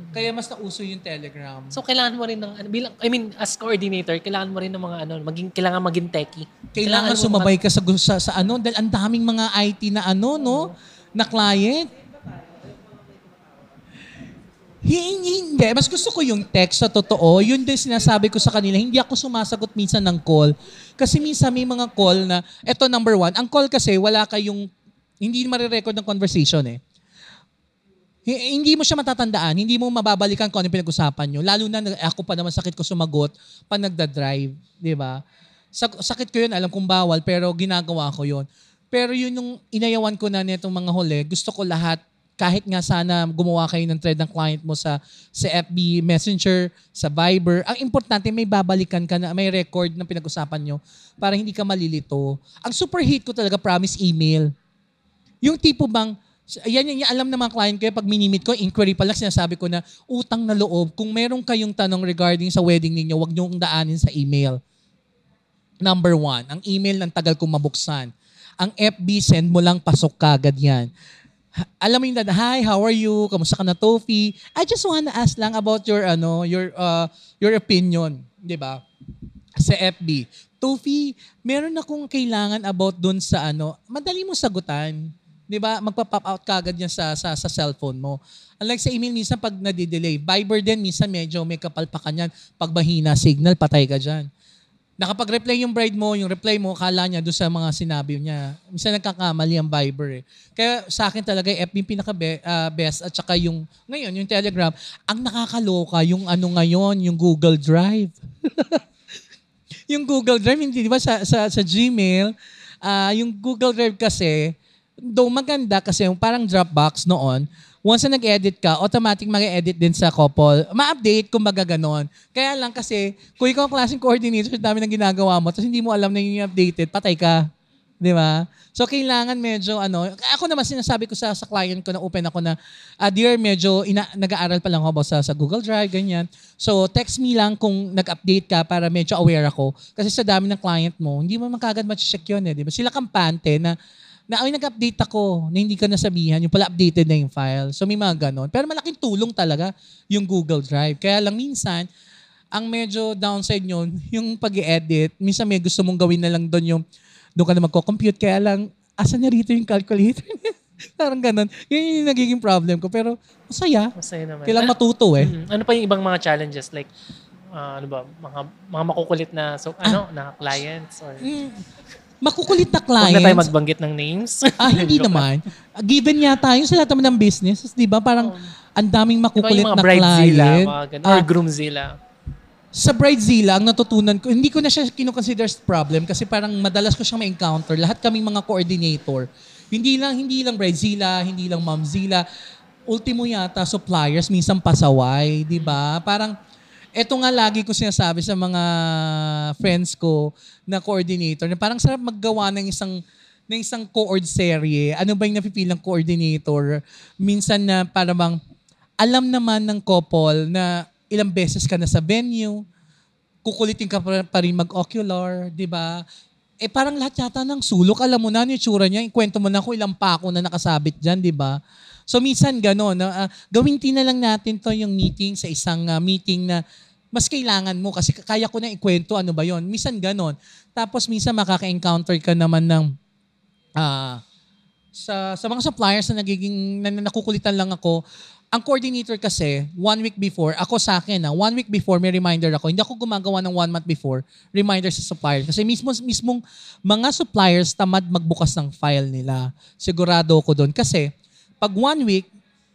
Kaya mas nauso yung Telegram.
So kailangan mo rin ng ano, bilang I mean as coordinator, kailangan mo rin ng mga ano, maging kailangan maging techie.
kailangan
mo
sumabay ka sa, sa sa ano dahil ang daming mga IT na ano no na client. Hindi, hindi. Mas gusto ko yung text sa totoo. Yun din sinasabi ko sa kanila. Hindi ako sumasagot minsan ng call. Kasi minsan may mga call na, eto number one, ang call kasi wala kayong, hindi marirecord ng conversation eh. Hi- Hindi mo siya matatandaan, hindi mo mababalikan kung ano pinag-usapan nyo. Lalo na ako pa naman sakit ko sumagot pag nagda-drive, di ba? Sak- sakit ko yun, alam kong bawal, pero ginagawa ko yun. Pero yun yung inayawan ko na nitong mga huli, gusto ko lahat, kahit nga sana gumawa kayo ng thread ng client mo sa, sa FB Messenger, sa Viber, ang importante may babalikan ka na, may record ng pinag-usapan nyo para hindi ka malilito. Ang super hit ko talaga, promise email. Yung tipo bang, yan, yan, yan alam ng mga client ko, pag minimit ko, inquiry pa lang, sinasabi ko na, utang na loob, kung meron kayong tanong regarding sa wedding ninyo, wag nyo kong daanin sa email. Number one, ang email ng tagal kong mabuksan. Ang FB, send mo lang, pasok kagad yan. Alam mo yung dad, hi, how are you? Kamusta ka na, Tofi? I just wanna ask lang about your, ano, your, uh, your opinion. Di ba? Sa FB. Tofi, meron akong kailangan about dun sa ano, madali mo sagutan. 'Di ba? Magpa-pop out kagad yan sa, sa, sa cellphone mo. Unlike sa email, minsan pag nadidelay. Viber din, minsan medyo may kapal pa kanyan. Pag mahina signal, patay ka dyan. Nakapag-reply yung bride mo, yung reply mo, kala niya doon sa mga sinabi niya. Minsan nagkakamali ang Viber eh. Kaya sa akin talaga, FB yung pinaka-best at saka yung, ngayon, yung Telegram. Ang nakakaloka, yung ano ngayon, yung Google Drive. yung Google Drive, hindi di ba sa, sa, sa Gmail, ah yung Google Drive kasi, though maganda kasi yung parang Dropbox noon, once na nag-edit ka, automatic mag-edit din sa couple. Ma-update kung baga ganon. Kaya lang kasi, kung ikaw ang klaseng coordinator, dami ng ginagawa mo, tapos hindi mo alam na yung updated, patay ka. Di ba? So, kailangan medyo, ano, ako naman sinasabi ko sa, sa client ko na open ako na, ah, dear, medyo ina, nag-aaral pa lang ako sa, sa Google Drive, ganyan. So, text me lang kung nag-update ka para medyo aware ako. Kasi sa dami ng client mo, hindi mo man kagad ma-check yun eh. Di ba? Sila kampante na, na ay nag-update ako na hindi ka nasabihan, yung pala updated na yung file. So, may mga ganon. Pero malaking tulong talaga yung Google Drive. Kaya lang minsan, ang medyo downside nyon, yung pag edit minsan may gusto mong gawin na lang doon yung doon ka na magko-compute. Kaya lang, asan na rito yung calculator? Parang ganun. Yun yung nagiging problem ko. Pero masaya.
Masaya naman.
Kailangan
Ano-
matuto eh.
Mm, ano pa yung ibang mga challenges? Like, ah, ano ba, mga, mga makukulit na, so, ano, na clients? Or,
Mm, makukulit na
Huwag na tayo
clients.
magbanggit ng names.
ah, hindi naman. Given yata yun sa lahat naman ng business. Di ba? Parang ang daming makukulit
yung mga
na
bridezilla,
client.
mga ganun, or
Ah,
groomzilla?
sa Bridezilla, ang natutunan ko, hindi ko na siya kinukonsider problem kasi parang madalas ko siyang ma-encounter. Lahat kaming mga coordinator. Hindi lang, hindi lang Bridezilla, hindi lang Momzilla. Ultimo yata, suppliers, minsan pasaway, di ba? Parang, eto nga lagi ko sinasabi sa mga friends ko na coordinator, na parang sarap maggawa ng isang ng isang co-ord serye. Ano ba yung napipil ng coordinator? Minsan na para bang alam naman ng couple na ilang beses ka na sa venue, kukulitin ka pa, rin mag-ocular, di ba? Eh parang lahat yata ng sulok, alam mo na ano yung tsura niya, ikwento mo na kung ilang pako na nakasabit dyan, di ba? So minsan gano'n, na, ah, gawin na lang natin to yung meeting sa isang ah, meeting na mas kailangan mo kasi kaya ko na ikwento ano ba yon Minsan gano'n. Tapos minsan makaka-encounter ka naman ng ah sa sa mga suppliers na nagiging na, na nakukulitan lang ako, ang coordinator kasi, one week before, ako sa akin, na one week before, may reminder ako. Hindi ako gumagawa ng one month before, reminder sa suppliers. Kasi mismo, mismong mga suppliers tamad magbukas ng file nila. Sigurado ako doon. Kasi, pag one week,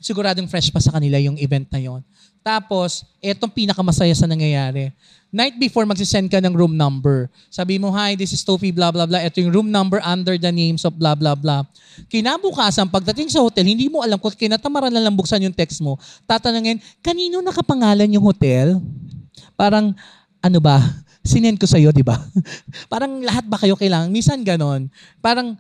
siguradong fresh pa sa kanila yung event na yon. Tapos, etong pinakamasaya sa nangyayari. Night before, magsisend ka ng room number. Sabi mo, hi, this is Tofi, blah, blah, blah. Ito yung room number under the names of blah, blah, blah. Kinabukasan, pagdating sa hotel, hindi mo alam kung kinatamaran na lang buksan yung text mo. Tatanungin, kanino nakapangalan yung hotel? Parang, ano ba? Sinend ko sa'yo, di ba? Parang lahat ba kayo kailangan? Minsan ganon. Parang,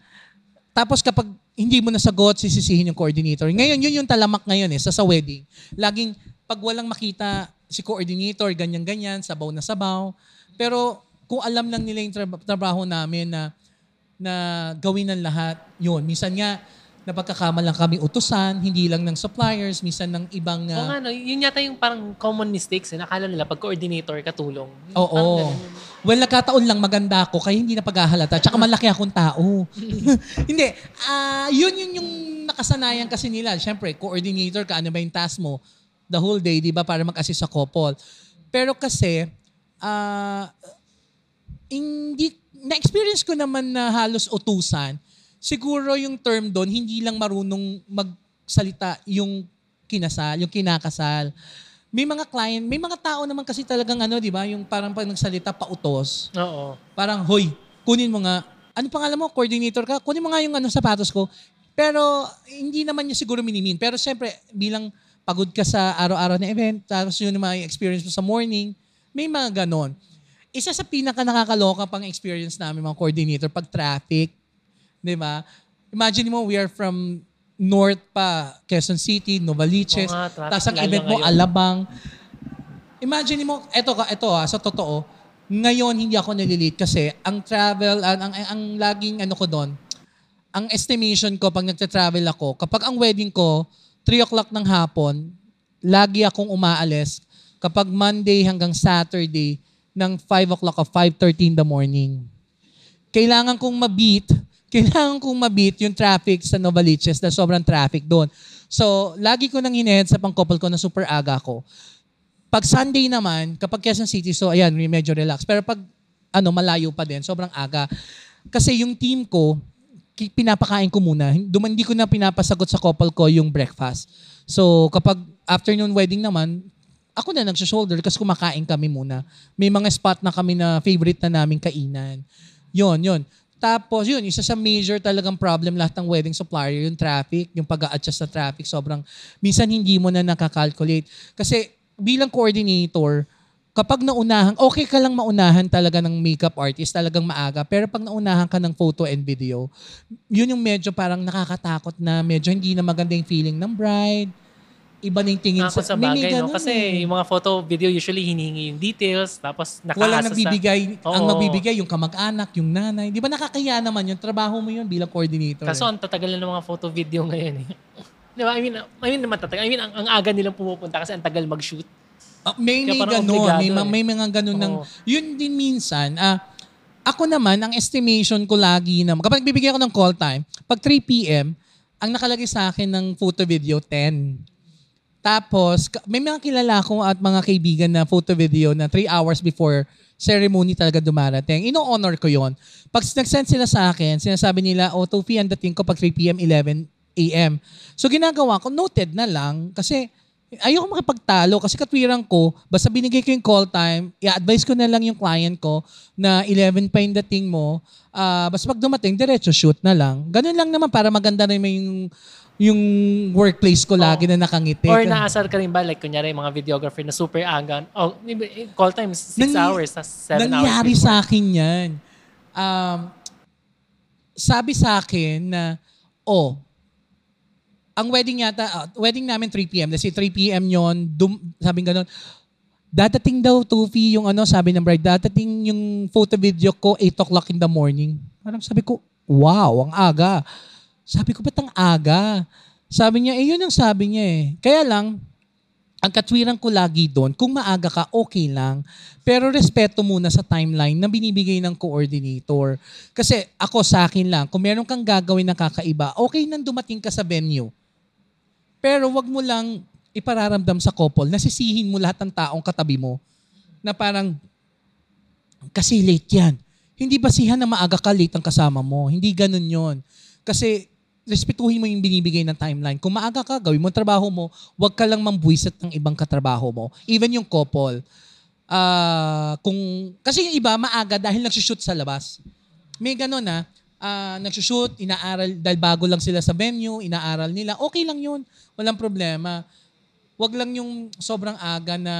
tapos kapag hindi mo nasagot, sisisihin yung coordinator. Ngayon, yun yung talamak ngayon eh, sa, sa wedding. Laging, pag walang makita si coordinator, ganyan-ganyan, sabaw na sabaw. Pero kung alam lang nila yung trab- trabaho namin na na gawin ng lahat, yun. Minsan nga, napagkakamalang kami utusan, hindi lang ng suppliers, minsan ng ibang...
Oo
ah,
nga, no, yun yata yung parang common mistakes. Eh. Nakala nila pag coordinator, katulong.
Oo.
parang ganun.
Well, nagkataon lang maganda ako kaya hindi na paghahalata. Tsaka malaki akong tao. hindi. Ah, yun yun yung nakasanayan kasi nila. Siyempre, coordinator ka, ano ba yung task mo? The whole day, di ba, para mag-assist sa couple. Pero kasi, ah, hindi, na-experience ko naman na halos utusan. Siguro yung term doon, hindi lang marunong magsalita yung kinasal, yung kinakasal. May mga client, may mga tao naman kasi talagang ano, di ba, yung parang pag nagsalita pautos,
Oo.
parang, hoy, kunin mo nga, ano pangalan mo, coordinator ka, kunin mo nga yung ano, sapatos ko. Pero hindi naman niya siguro minimin. Pero siyempre, bilang pagod ka sa araw-araw na event, tapos yun yung mga experience mo sa morning, may mga ganon. Isa sa pinaka nakakaloka pang experience namin mga coordinator pag traffic, di ba? Imagine mo, we are from north pa, Quezon City, Novaliches,
traffic
tapos ang event mo,
ngayon.
Alabang. Imagine mo, eto ka, eto ah, sa totoo, ngayon hindi ako nalilate kasi ang travel, ang, ang, ang laging ano ko doon, ang estimation ko pag nagta-travel ako, kapag ang wedding ko, 3 o'clock ng hapon, lagi akong umaalis kapag Monday hanggang Saturday ng 5 o'clock o 5.30 in the morning. Kailangan kong mabit, kailangan kong mabit yung traffic sa Novaliches na sobrang traffic doon. So, lagi ko nang hinehead sa pang-couple ko na super aga ko. Pag Sunday naman, kapag Quezon City, so ayan, medyo relax. Pero pag ano, malayo pa din, sobrang aga. Kasi yung team ko, pinapakain ko muna. Duman, hindi ko na pinapasagot sa couple ko yung breakfast. So, kapag afternoon wedding naman, ako na nagsha-shoulder kasi kumakain kami muna. May mga spot na kami na favorite na naming kainan. Yon, yon. Tapos, yun, isa sa major talagang problem lahat ng wedding supplier, yung traffic, yung pag-a-adjust sa traffic, sobrang, minsan hindi mo na nakakalculate. Kasi bilang coordinator, kapag naunahan, okay ka lang maunahan talaga ng makeup artist, talagang maaga. Pero pag naunahan ka ng photo and video, yun yung medyo parang nakakatakot na medyo hindi na maganda yung feeling ng bride. Iba na yung tingin
Ako sa
may
bagay, no? Kasi
eh.
yung mga photo, video, usually hinihingi yung details, tapos nakaasa
Walang
sa...
nagbibigay. Ang
Oo.
magbibigay yung kamag-anak, yung nanay. Di ba nakakaya naman yun? Trabaho mo yun bilang coordinator.
Kaso ang tatagal na ng mga photo video ngayon eh. Di ba? I mean, I mean naman tatagal. I mean, ang, ang aga nilang pumupunta kasi ang tagal mag-shoot.
Ah, may may ganun. May, ma-
eh.
may mga ganun ng... Yun din minsan, ah, ako naman, ang estimation ko lagi na, kapag bibigyan ko ng call time, pag 3 p.m., ang nakalagay sa akin ng photo video, 10. Tapos, may mga kilala ko at mga kaibigan na photo video na 3 hours before ceremony talaga dumarating. Ino-honor ko yon. Pag nag-send sila sa akin, sinasabi nila, oh, Tofi, ang dating ko pag 3 p.m., 11 a.m. So, ginagawa ko, noted na lang kasi ayoko makipagtalo kasi katwiran ko, basta binigay ko yung call time, i-advise ko na lang yung client ko na 11 pa yung dating mo, ah, basta pag dumating, diretso shoot na lang. Ganun lang naman para maganda rin yung, yung workplace ko lagi na nakangiti.
Or naasar ka rin ba, like kunyari yung mga videographer na super aga, oh, call time 6
Nangy-
hours, tas 7 hours
Nangyari sa akin yan. Um, sabi sa akin na, oh, ang wedding yata, ah, wedding namin 3 p.m. Kasi 3 p.m. yon dum, sabing ganun, dadating daw, Tufi, yung ano, sabi ng bride, dadating yung photo video ko 8 o'clock in the morning. Parang sabi ko, wow, ang aga. Sabi ko, ba't ang aga? Sabi niya, eh, yun ang sabi niya eh. Kaya lang, ang katwiran ko lagi doon, kung maaga ka, okay lang. Pero respeto muna sa timeline na binibigay ng coordinator. Kasi ako sa akin lang, kung meron kang gagawin na kakaiba, okay nang dumating ka sa venue. Pero wag mo lang ipararamdam sa couple, nasisihin mo lahat ng taong katabi mo na parang, kasi late yan. Hindi basihan na maaga ka late ang kasama mo. Hindi ganun yon Kasi respetuhin mo yung binibigay ng timeline. Kung maaga ka, gawin mo trabaho mo, wag ka lang mambuisit ng ibang katrabaho mo. Even yung couple. Ah, kung kasi yung iba maaga dahil nagsushoot sa labas. May ganun ah, nagsushoot, inaaral dahil bago lang sila sa venue, inaaral nila. Okay lang 'yun. Walang problema. Wag lang yung sobrang aga na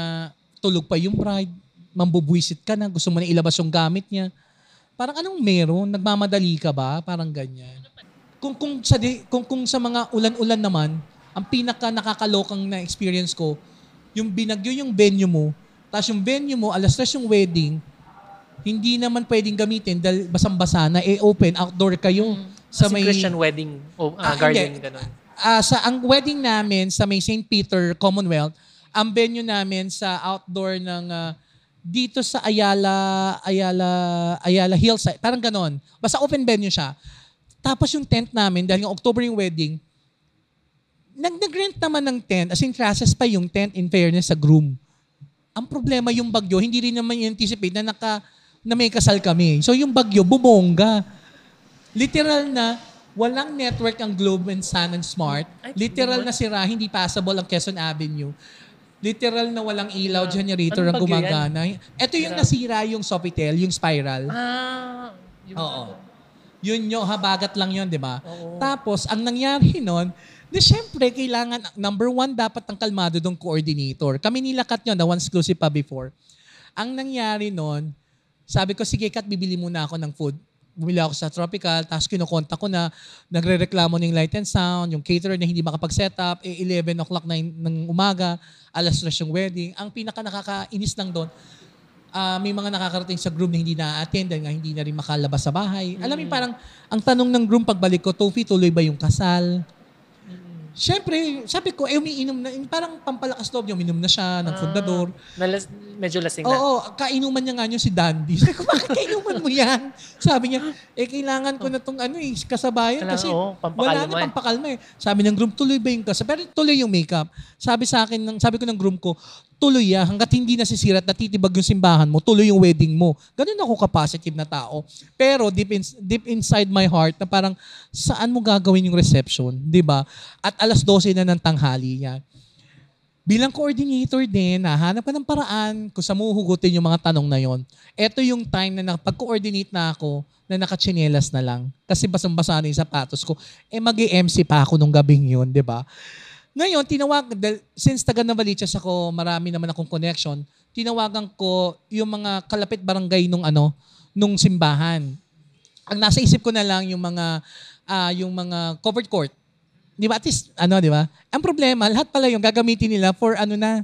tulog pa yung bride, mambubuisit ka na, gusto mo na ilabas yung gamit niya. Parang anong meron? Nagmamadali ka ba? Parang ganyan. Kung kung sa di, kung kung sa mga ulan-ulan naman, ang pinaka nakakalokang na experience ko, yung binagyo yung venue mo, tapos yung venue mo, alas tres yung wedding, hindi naman pwedeng gamitin dahil basang-basa na, eh open, outdoor kayo. Sa
Kasi
may,
Christian wedding, o
Ah,
garden,
hindi. Ah, sa ang wedding namin sa may St. Peter Commonwealth, ang venue namin sa outdoor ng ah, dito sa Ayala Ayala Ayala Hillside, parang ganon. Basta open venue siya. Tapos yung tent namin dahil yung October yung wedding, nag nag-rent naman ng tent, as in classes pa yung tent in fairness sa groom. Ang problema yung bagyo, hindi rin naman anticipate na naka na may kasal kami. So yung bagyo, bumongga. Literal na, walang network ang Globe and Sun and Smart. Literal na sira, hindi passable ang Quezon Avenue. Literal na walang ilaw, generator ang gumagana. Ito yung nasira yung Sofitel, yung spiral.
Ah, yung,
Oo. Yun yung habagat lang yun, di ba? Tapos, ang nangyari nun, di syempre, kailangan, number one, dapat ang kalmado dong coordinator. Kami nilakat yun, the one exclusive pa before. Ang nangyari nun, sabi ko, sige Kat, bibili muna ako ng food. Bumili ako sa Tropical, tapos kinukontak ko na, nagre-reklamo ng light and sound, yung caterer na hindi makapag-set up, eh, 11 o'clock na ng umaga, alas stress yung wedding. Ang pinaka nakakainis lang doon, ah, may mga nakakarating sa groom na hindi na-attend dahil nga hindi na rin makalabas sa bahay. Alam mo, yung parang ang tanong ng groom pagbalik ko, Tofi, tuloy ba yung kasal? Siyempre, sabi ko, eh, umiinom na, parang pampalakas loob niya, uminom na siya ng fundador.
Nalas, medyo lasing na.
Oo, kainuman niya nga yun si Dandy. Sabi ko, bakit kainuman mo yan? Sabi niya, eh, kailangan ko na tong ano eh, kasabayan kasi
pampakalma
wala na
eh.
pampakalma eh. Sabi ng groom, tuloy ba yung kasal? Pero tuloy yung makeup. Sabi sa akin, ng, sabi ko ng groom ko, tuloy yan. Hanggat hindi nasisira at natitibag yung simbahan mo, tuloy yung wedding mo. Ganun ako ka-positive na tao. Pero deep, in, deep inside my heart, na parang, saan mo gagawin yung reception? 'di ba At alas 12 na ng tanghali yan bilang coordinator din, nahanap ka ng paraan kung saan mo hugutin yung mga tanong na yon. Ito yung time na pag-coordinate na ako na nakachinelas na lang. Kasi basang-basa na yung sapatos ko. Eh mag mc pa ako nung gabing yun, di ba? Ngayon, tinawag, since taga Novaliches ako, marami naman akong connection, tinawagan ko yung mga kalapit barangay nung ano, nung simbahan. Ang nasa isip ko na lang yung mga ah, yung mga covered court. Di ba? At least, ano, di ba? Ang problema, lahat pala yung gagamitin nila for ano na,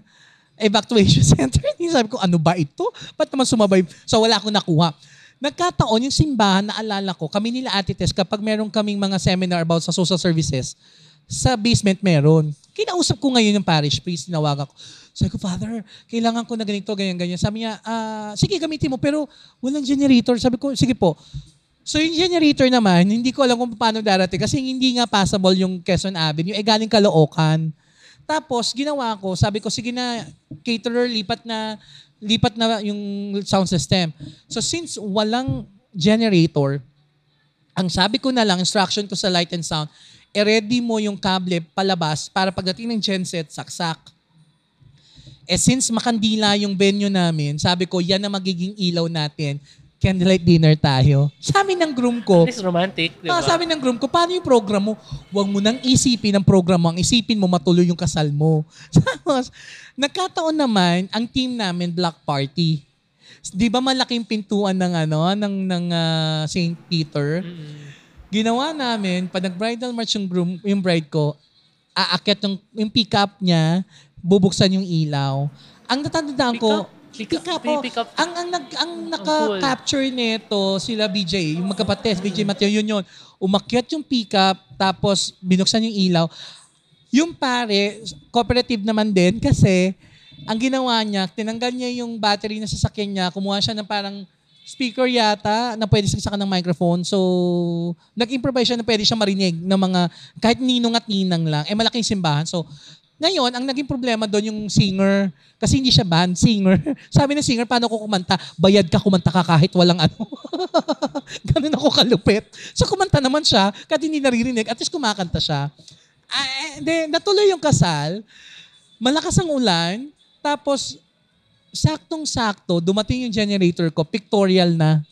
evacuation center. Sabi ko, ano ba ito? Ba't naman sumabay? So, wala akong nakuha. Nagkataon yung simbahan, naalala ko, kami nila Ate Tess, kapag meron kaming mga seminar about sa social services, sa basement meron. Kinausap ko ngayon yung parish priest, tinawagan ko. Sabi ko, Father, kailangan ko na ganito, ganyan, ganyan. Sabi niya, ah, sige, gamitin mo, pero walang generator. Sabi ko, sige po. So yung generator naman, hindi ko alam kung paano darating kasi hindi nga passable yung Quezon Avenue. Eh galing Caloocan. Tapos ginawa ko, sabi ko sige na caterer lipat na lipat na yung sound system. So since walang generator, ang sabi ko na lang, instruction ko sa light and sound, i-ready mo yung kable palabas para pagdating ng genset, saksak. Eh since makandila yung venue namin, sabi ko, yan na magiging ilaw natin. Candlelight dinner tayo. Sabi ng groom ko,
least romantic, di
Ah,
ba?
sabi ng groom ko, paano yung program mo? Huwag mo nang isipin ang program mo. Ang isipin mo, matuloy yung kasal mo. Tapos, nagkataon naman, ang team namin, Black Party. Di ba malaking pintuan ng ano, ng, ng ah, St. Peter? Ginawa namin, pag nag-bridal march yung groom, yung bride ko, aakyat yung, yung pick-up niya, bubuksan yung ilaw. Ang natandaan ko,
Pick-up?
pick-up,
May
oh.
pick-up.
ang, ang, nag, ang naka-capture nito, sila BJ, yung magkapatid, BJ Mateo, yun yun. Umakyat yung pick-up, tapos binuksan yung ilaw. Yung pare, cooperative naman din kasi ang ginawa niya, tinanggal niya yung battery na sasakyan niya, kumuha siya ng parang speaker yata na pwede saksakan ng microphone. So, nag-improvise siya na pwede siya marinig ng mga, kahit ninong at ninang lang. Eh, malaking simbahan. So, ngayon, ang naging problema doon yung singer. Kasi hindi siya band, singer. Sabi ng singer, paano ko kumanta? Bayad ka, kumanta ka kahit walang ano. Ganun ako kalupit. So, kumanta naman siya, kahit hindi naririnig, at least kumakanta siya. Then, natuloy yung kasal. Malakas ang ulan. Tapos, saktong-sakto, dumating yung generator ko, pictorial na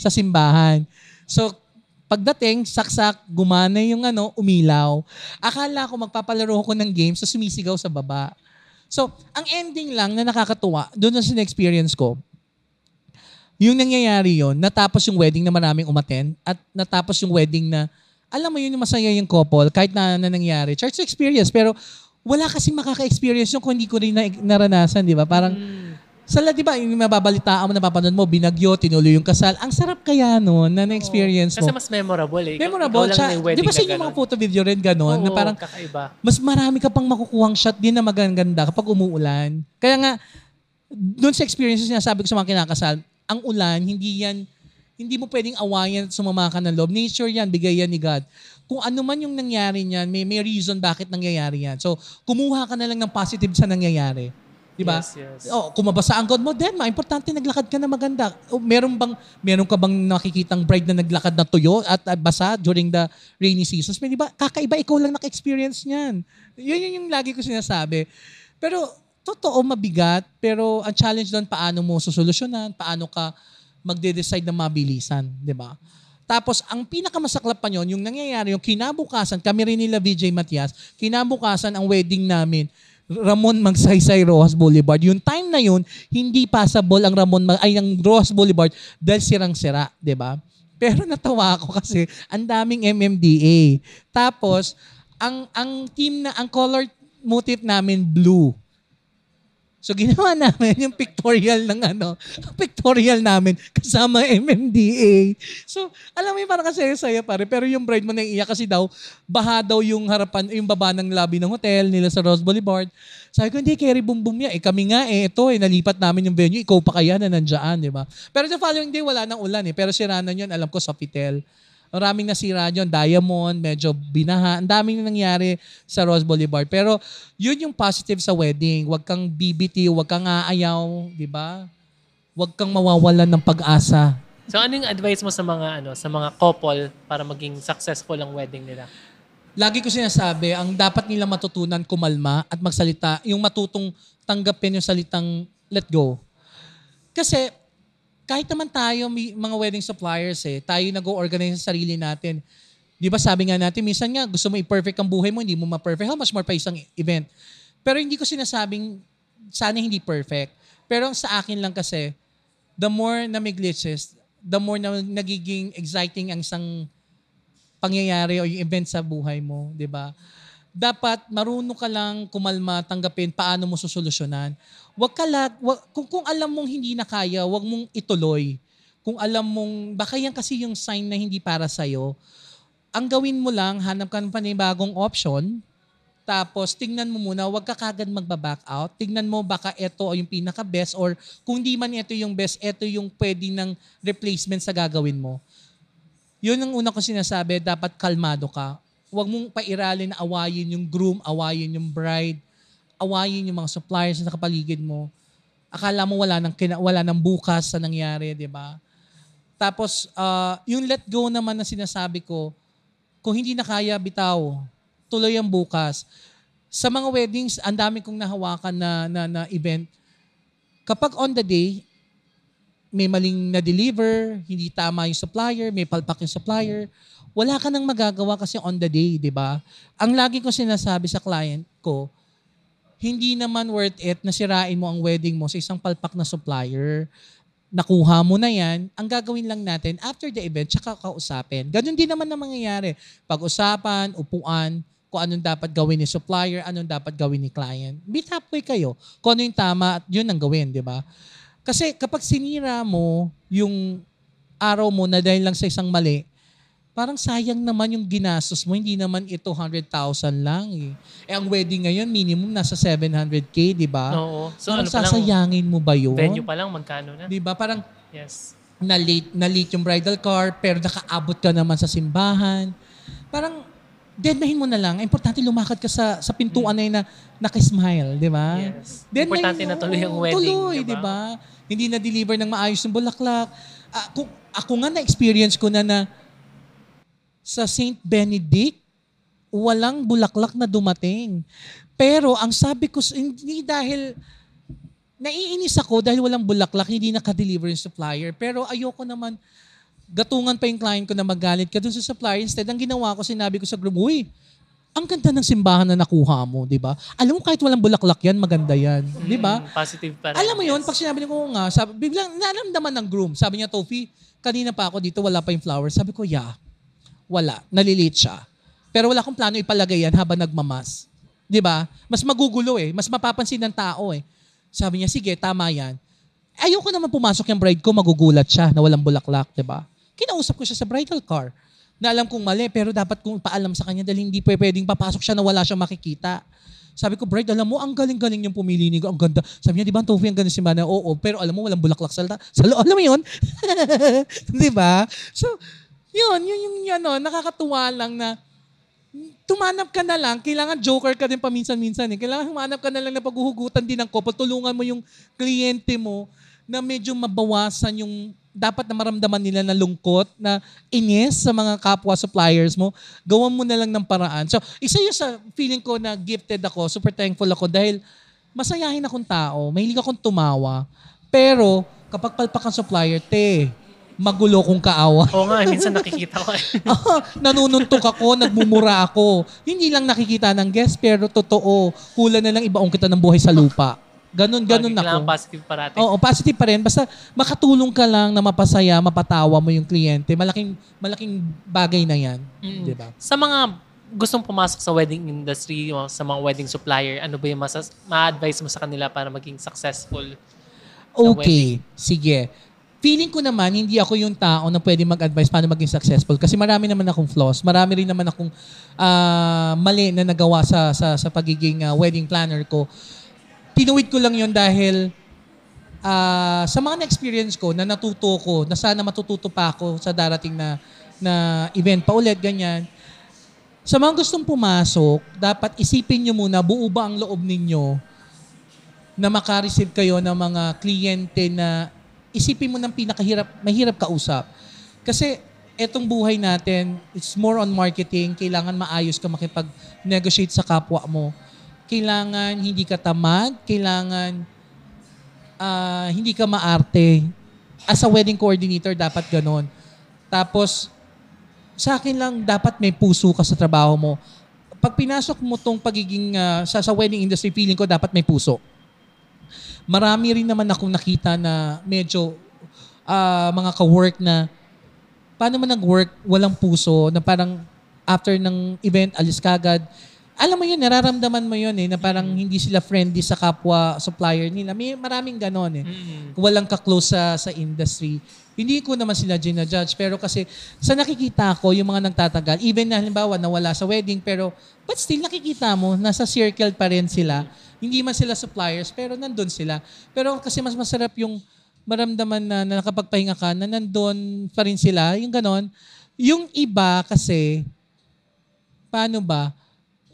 sa simbahan. So, pagdating, saksak, gumana yung ano, umilaw. Akala ko magpapalaro ko ng game, so sumisigaw sa baba. So, ang ending lang na nakakatuwa, doon sa experience ko, yung nangyayari yon natapos yung wedding na maraming umaten at natapos yung wedding na alam mo yun yung masaya yung couple kahit na, na nangyari. Church experience pero wala kasing makaka-experience yung kung hindi ko rin na, naranasan, di ba? Parang sa la, di ba, yung mababalitaan mo, napapanood mo, binagyo, tinuloy yung kasal. Ang sarap kaya noon na na-experience
Kasi
mo.
mas memorable eh.
Memorable siya. Di ba sa inyo mga
ganun.
photo video rin gano'n? na parang
kakaiba.
mas marami ka pang makukuhang shot din na magaganda kapag umuulan. Kaya nga, doon sa experiences niya, sabi ko sa mga kinakasal, ang ulan, hindi yan, hindi mo pwedeng awayan at sumama ka ng loob. Nature yan, bigay yan ni God. Kung ano man yung nangyari niyan, may, may reason bakit nangyayari yan. So, kumuha ka na lang ng positive sa nangyayari. Di ba?
Yes, yes.
Oh, kung mabasa ang God mo, then ma, importante naglakad ka na maganda. O, meron bang meron ka bang nakikitang bride na naglakad na tuyo at, at basa during the rainy seasons? May di ba? Kakaiba ikaw lang naka-experience niyan. Yun yun yung lagi ko sinasabi. Pero totoo mabigat, pero ang challenge doon paano mo susolusyonan, paano ka magde-decide ng mabilisan, di ba? Tapos, ang pinakamasaklap pa yun, yung nangyayari, yung kinabukasan, kami rin nila VJ Matias, kinabukasan ang wedding namin, Ramon Magsaysay Rojas Boulevard. Yung time na yun, hindi passable ang Ramon ay ang Rojas Boulevard dahil sirang-sira, 'di ba? Pero natawa ako kasi ang daming MMDA. Tapos ang ang team na ang color motif namin blue. So ginawa namin yung pictorial ng ano, pictorial namin kasama MMDA. So alam mo yung parang kasi saya pare, pero yung bride mo naiiyak kasi daw baha daw yung harapan, yung baba ng lobby ng hotel nila sa Rose Boulevard. Sabi ko, hindi, carry boom boom yan. Eh kami nga eh, ito eh, nalipat namin yung venue, ikaw pa kaya na nandyan, di ba? Pero the following day, wala nang ulan eh. Pero siranan yun, alam ko, sa Pitel. Maraming nasira yun, Diamond, medyo binaha. Ang daming nangyari sa Rose Boulevard. Pero yun yung positive sa wedding. Huwag kang BBT, huwag kang aayaw, di ba? Huwag kang mawawalan ng pag-asa.
So ano yung advice mo sa mga ano, sa mga couple para maging successful ang wedding nila?
Lagi ko sinasabi, ang dapat nila matutunan kumalma at magsalita, yung matutong tanggapin yung salitang let go. Kasi kahit naman tayo, may mga wedding suppliers eh, tayo nag-organize sa sarili natin. Di ba sabi nga natin, minsan nga gusto mo i-perfect ang buhay mo, hindi mo ma-perfect. How much more pa isang event? Pero hindi ko sinasabing sana hindi perfect. Pero sa akin lang kasi, the more na may glitches, the more na nagiging exciting ang isang pangyayari o yung event sa buhay mo, di ba? Dapat marunong ka lang kumalma, tanggapin paano mo susolusyonan. Wag ka lag, wag, kung, kung alam mong hindi na kaya, wag mong ituloy. Kung alam mong, baka yan kasi yung sign na hindi para sa'yo, ang gawin mo lang, hanap ka ng panibagong option, tapos tingnan mo muna, wag ka kagad magba-back out. Tingnan mo baka ito yung pinaka-best or kung di man ito yung best, ito yung pwedeng ng replacement sa gagawin mo. Yun ang una ko sinasabi, dapat kalmado ka. Huwag mong pairalin na awayin yung groom, awayin yung bride, awayin yung mga suppliers na kapaligid mo. Akala mo wala nang, kina, wala nang bukas sa nangyari, di ba? Tapos, ah, yung let go naman na sinasabi ko, kung hindi na kaya, bitaw. Tuloy ang bukas. Sa mga weddings, ang dami kong nahawakan na, na, na event. Kapag on the day, may maling na-deliver, hindi tama yung supplier, may palpak yung supplier, wala ka nang magagawa kasi on the day, di ba? Ang lagi ko sinasabi sa client ko, hindi naman worth it na sirain mo ang wedding mo sa isang palpak na supplier. Nakuha mo na yan. Ang gagawin lang natin, after the event, tsaka kausapin. Ganon din naman ang mangyayari. Pag-usapan, upuan, kung anong dapat gawin ni supplier, anong dapat gawin ni client. Meet halfway kayo. Kung ano yung tama, yun ang gawin, di ba? Kasi kapag sinira mo yung araw mo na dahil lang sa isang mali, parang sayang naman yung ginastos mo. Hindi naman ito 100,000 lang eh. Eh ang wedding ngayon, minimum nasa 700k, di ba?
Oo. So
parang
ano pa lang,
sasayangin mo ba yun?
venue pa lang, magkano na?
Di ba? Parang
Yes.
na late, na late yung bridal car, pero nakaabot ka naman sa simbahan. Parang, deadmahin mo na lang. Importante lumakad ka sa sa pintuan na yun na nakismile, di ba?
Yes.
Then
Importante na tuloy
oo,
wedding,
Tuloy,
di ba?
ba? Hindi na-deliver ng maayos yung bulaklak. Ah, kung, ako nga na-experience ko na na sa St. Benedict, walang bulaklak na dumating. Pero ang sabi ko, hindi dahil naiinis ako dahil walang bulaklak, hindi naka-deliver yung supplier. Pero ayoko naman, gatungan pa yung client ko na magalit ka dun sa supplier. Instead, ang ginawa ko, sinabi ko sa group, uy, ang ganda ng simbahan na nakuha mo, di ba? Alam mo, kahit walang bulaklak yan, maganda yan. Di ba?
Mm, positive pa rin.
Alam mo yun,
yes.
pag sinabi ko nga, sabi, biglang naramdaman ng groom. Sabi niya, Tofi, kanina pa ako dito, wala pa yung flowers. Sabi ko, yeah, wala. Nalilate siya. Pero wala akong plano ipalagay yan habang nagmamas. Di ba? Mas magugulo eh. Mas mapapansin ng tao eh. Sabi niya, sige, tama yan. Ayoko naman pumasok yung bride ko, magugulat siya na walang bulaklak, di ba? Kinausap ko siya sa bridal car. Na alam kong mali, pero dapat kong paalam sa kanya dahil hindi pwe- pwedeng papasok siya na wala siyang makikita. Sabi ko, bride, alam mo, ang galing-galing yung pumili ni Ang ganda. Sabi niya, di ba, ang tofu ang ganda si Mana? Oo, pero alam mo, walang bulaklak sa, sa loob. Alam mo yun? di ba? So, yun, yun yung ano, nakakatuwa lang na tumanap ka na lang, kailangan joker ka din paminsan-minsan eh. Kailangan humanap ka na lang na paghuhugutan din ng couple. Tulungan mo yung kliyente mo na medyo mabawasan yung dapat na maramdaman nila na lungkot, na inis sa mga kapwa suppliers mo, gawan mo na lang ng paraan. So, isa yun sa feeling ko na gifted ako, super thankful ako dahil masayahin akong tao, mahilig akong tumawa. Pero, kapag palpak ang supplier, te, magulo kong kaawa.
Oo nga, minsan nakikita ko. eh.
Ah, nanununtok ako, nagmumura ako. Hindi lang nakikita ng guest, pero totoo. Hula na lang ibaong kita ng buhay sa lupa. Ganon, ganon ako.
positive parati.
Oo, positive pa rin. Basta makatulong ka lang na mapasaya, mapatawa mo yung kliyente. Malaking, malaking bagay na yan.
Mm.
Di ba?
Sa mga gustong pumasok sa wedding industry o sa mga wedding supplier, ano ba yung masas- ma-advise mo sa kanila para maging successful?
Okay, sige. Feeling ko naman, hindi ako yung tao na pwede mag-advise paano maging successful. Kasi marami naman akong flaws. Marami rin naman akong ah, mali na nagawa sa, sa, sa pagiging ah, wedding planner ko. Tinuwid ko lang yon dahil ah, sa mga na-experience ko, na natuto ko, na sana matututo pa ako sa darating na, na event pa ulit, ganyan. Sa mga gustong pumasok, dapat isipin nyo muna, buo ba ang loob ninyo na makareceive kayo ng mga kliyente na isipin mo ng pinakahirap, mahirap kausap. Kasi etong buhay natin, it's more on marketing. Kailangan maayos ka makipag-negotiate sa kapwa mo. Kailangan hindi ka tamad. Kailangan ah, hindi ka maarte. As a wedding coordinator, dapat ganon. Tapos, sa akin lang dapat may puso ka sa trabaho mo. Pag pinasok mo tong pagiging ah, sa, sa wedding industry, feeling ko dapat may puso. Marami rin naman akong nakita na medyo ah, mga ka-work na paano man nag-work, walang puso, na parang after ng event, alis kagad. Alam mo yun, nararamdaman mo yun eh, na parang hindi sila friendly sa kapwa supplier nila. May maraming ganon eh. Walang ka-close sa, sa industry. Hindi ko naman sila ginajudge, pero kasi sa nakikita ko, yung mga nagtatagal, even na halimbawa nawala sa wedding, pero but still nakikita mo, nasa circle pa rin sila. Hindi man sila suppliers, pero nandun sila. Pero kasi mas masarap yung maramdaman na, na nakapagpahinga ka, na nandun pa rin sila, yung ganon. Yung iba kasi, paano ba,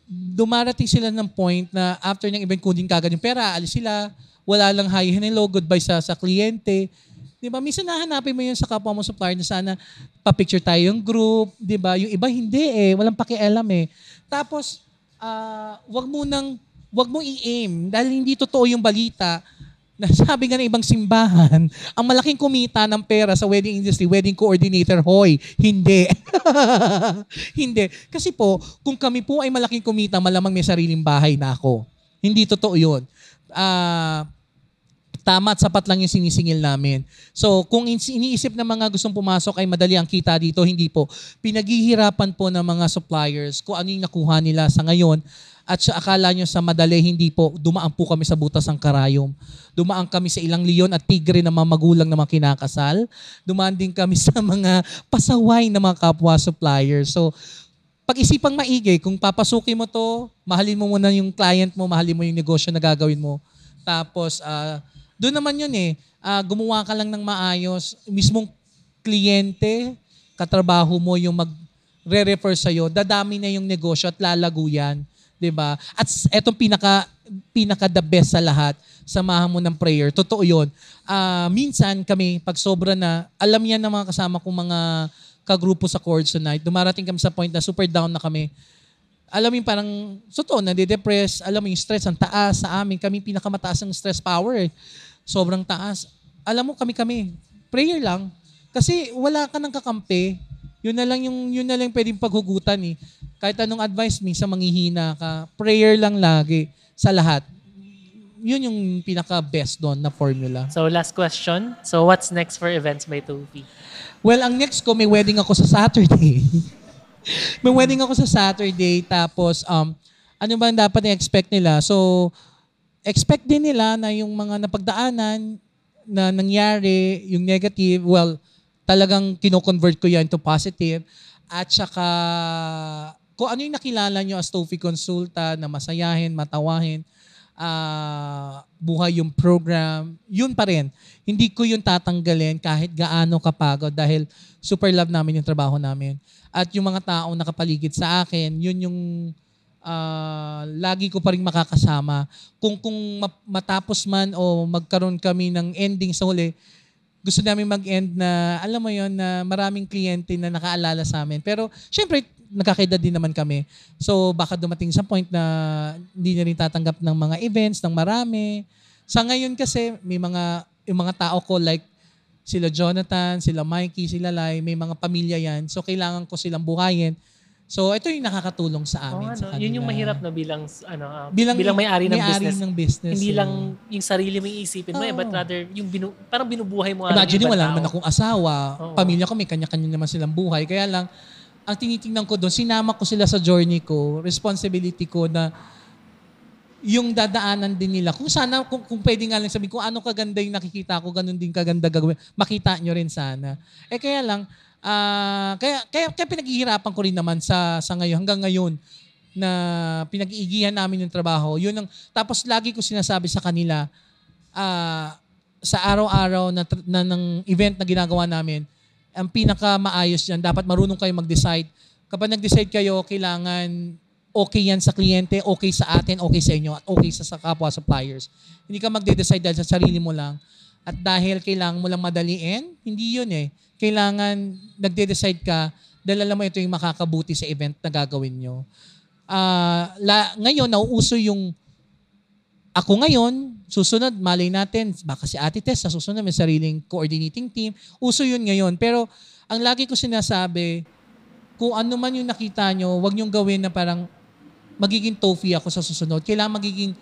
dumarating sila ng point na after ng event, kunin kagad yung pera, alis sila, wala lang hi, hello, goodbye sa, sa kliyente. Di ba? Minsan nahanapin mo yun sa kapwa mo supplier na sana pa-picture tayo yung group, di ba? Yung iba hindi eh, walang pakialam eh. Tapos, ah, wag mo nang, wag mo i-aim dahil hindi totoo yung balita na sabi nga ng ibang simbahan, ang malaking kumita ng pera sa wedding industry, wedding coordinator, hoy, hindi. hindi. Kasi po, kung kami po ay malaking kumita, malamang may sariling bahay na ako. Hindi totoo yun. Ah, tama at sapat lang yung sinisingil namin. So, kung in- iniisip ng mga gustong pumasok ay madali ang kita dito, hindi po. Pinaghihirapan po ng mga suppliers kung ano yung nakuha nila sa ngayon at sa akala nyo sa madali, hindi po. Dumaan po kami sa butas ng karayom. Dumaan kami sa ilang leon at tigre na mga magulang na mga kinakasal. Dumaan din kami sa mga pasaway na mga kapwa suppliers. So, pag-isipang maigi, kung papasukin mo to, mahalin mo muna yung client mo, mahalin mo yung negosyo na gagawin mo. Tapos, ah, doon naman yun eh, ah, gumawa ka lang ng maayos. Mismong kliyente, katrabaho mo yung mag-re-refer sa'yo, dadami na yung negosyo at lalago yan. 'Di ba? At etong pinaka pinaka the best sa lahat, samahan mo ng prayer. Totoo 'yon. Ah, minsan kami pag sobra na, alam yan ng mga kasama kong mga kagrupo sa chords tonight. Dumarating kami sa point na super down na kami. Alam mo yung parang, totoo, nade-depress. Alam mo yung stress, ang taas sa amin. Kami pinakamataas ng stress power eh. Sobrang taas. Alam mo kami-kami, prayer lang. Kasi wala ka ng kakampi. Yun na lang yung yun na lang pwedeng paghugutan eh. Kahit anong advice minsan manghihina ka, prayer lang lagi sa lahat. Yun yung pinaka best doon na formula.
So last question. So what's next for events by Tofi?
Well, ang next ko may wedding ako sa Saturday. may wedding ako sa Saturday tapos um ano ba ang dapat i-expect nila? So expect din nila na yung mga napagdaanan na nangyari, yung negative, well, talagang kino-convert ko yan to positive. At saka, kung ano yung nakilala nyo as Tofi Consulta na masayahin, matawahin, ah, buhay yung program, yun pa rin. Hindi ko yun tatanggalin kahit gaano kapagod dahil super love namin yung trabaho namin. At yung mga taong nakapaligid sa akin, yun yung ah, lagi ko pa rin makakasama. Kung kung ma- matapos man o magkaroon kami ng ending sa huli, gusto namin mag-end na, alam mo yon na maraming kliyente na nakaalala sa amin. Pero, syempre, nagkakaedad din naman kami. So, baka dumating sa point na hindi na rin tatanggap ng mga events, ng marami. Sa ngayon kasi, may mga, yung mga tao ko like sila Jonathan, sila Mikey, sila Lai, may mga pamilya yan. So, kailangan ko silang buhayin. So, ito yung nakakatulong sa
Oh,
amin. sa
ano,
kanila.
yun yung mahirap na bilang ano ah,
Bilang,
bilang, may-ari ng
may-ari
business.
ng business.
Hindi
eh.
lang yung sarili mo iisipin mo, eh, but rather yung binu, parang binubuhay mo
Imagine
yung
wala naman akong asawa,
Oo.
pamilya ko may kanya-kanya naman silang buhay. Kaya lang, ang tinitingnan ko doon, sinama ko sila sa journey ko, responsibility ko na yung dadaanan din nila. Kung sana, kung, kung pwede nga lang sabihin, kung ano kaganda yung nakikita ko, ganun din kaganda gagawin. Makita nyo rin sana. Eh kaya lang, ah, kaya, kaya, kaya pinaghihirapan ko rin naman sa, sa ngayon, hanggang ngayon, na pinag-iigihan namin yung trabaho. Yun ang, tapos lagi ko sinasabi sa kanila, ah, sa araw-araw na, na ng event na ginagawa namin, ang pinaka maayos yan, dapat marunong kayo mag-decide. Kapag nag-decide kayo, kailangan okay yan sa kliyente, okay sa atin, okay sa inyo, at okay sa, sa kapwa suppliers. Hindi ka magde-decide dahil sa sarili mo lang. At dahil kailangan mo lang madaliin, hindi yun eh. Kailangan nagde-decide ka dahil alam mo ito yung makakabuti sa event na gagawin nyo. Ah, la, ngayon, nauuso yung ako ngayon, susunod, malay natin, baka si Ate Tess, sa susunod may sariling coordinating team. Uso yun ngayon. Pero ang lagi ko sinasabi, kung ano man yung nakita nyo, wag nyong gawin na parang magiging Tofi ako sa susunod. Kailangan magiging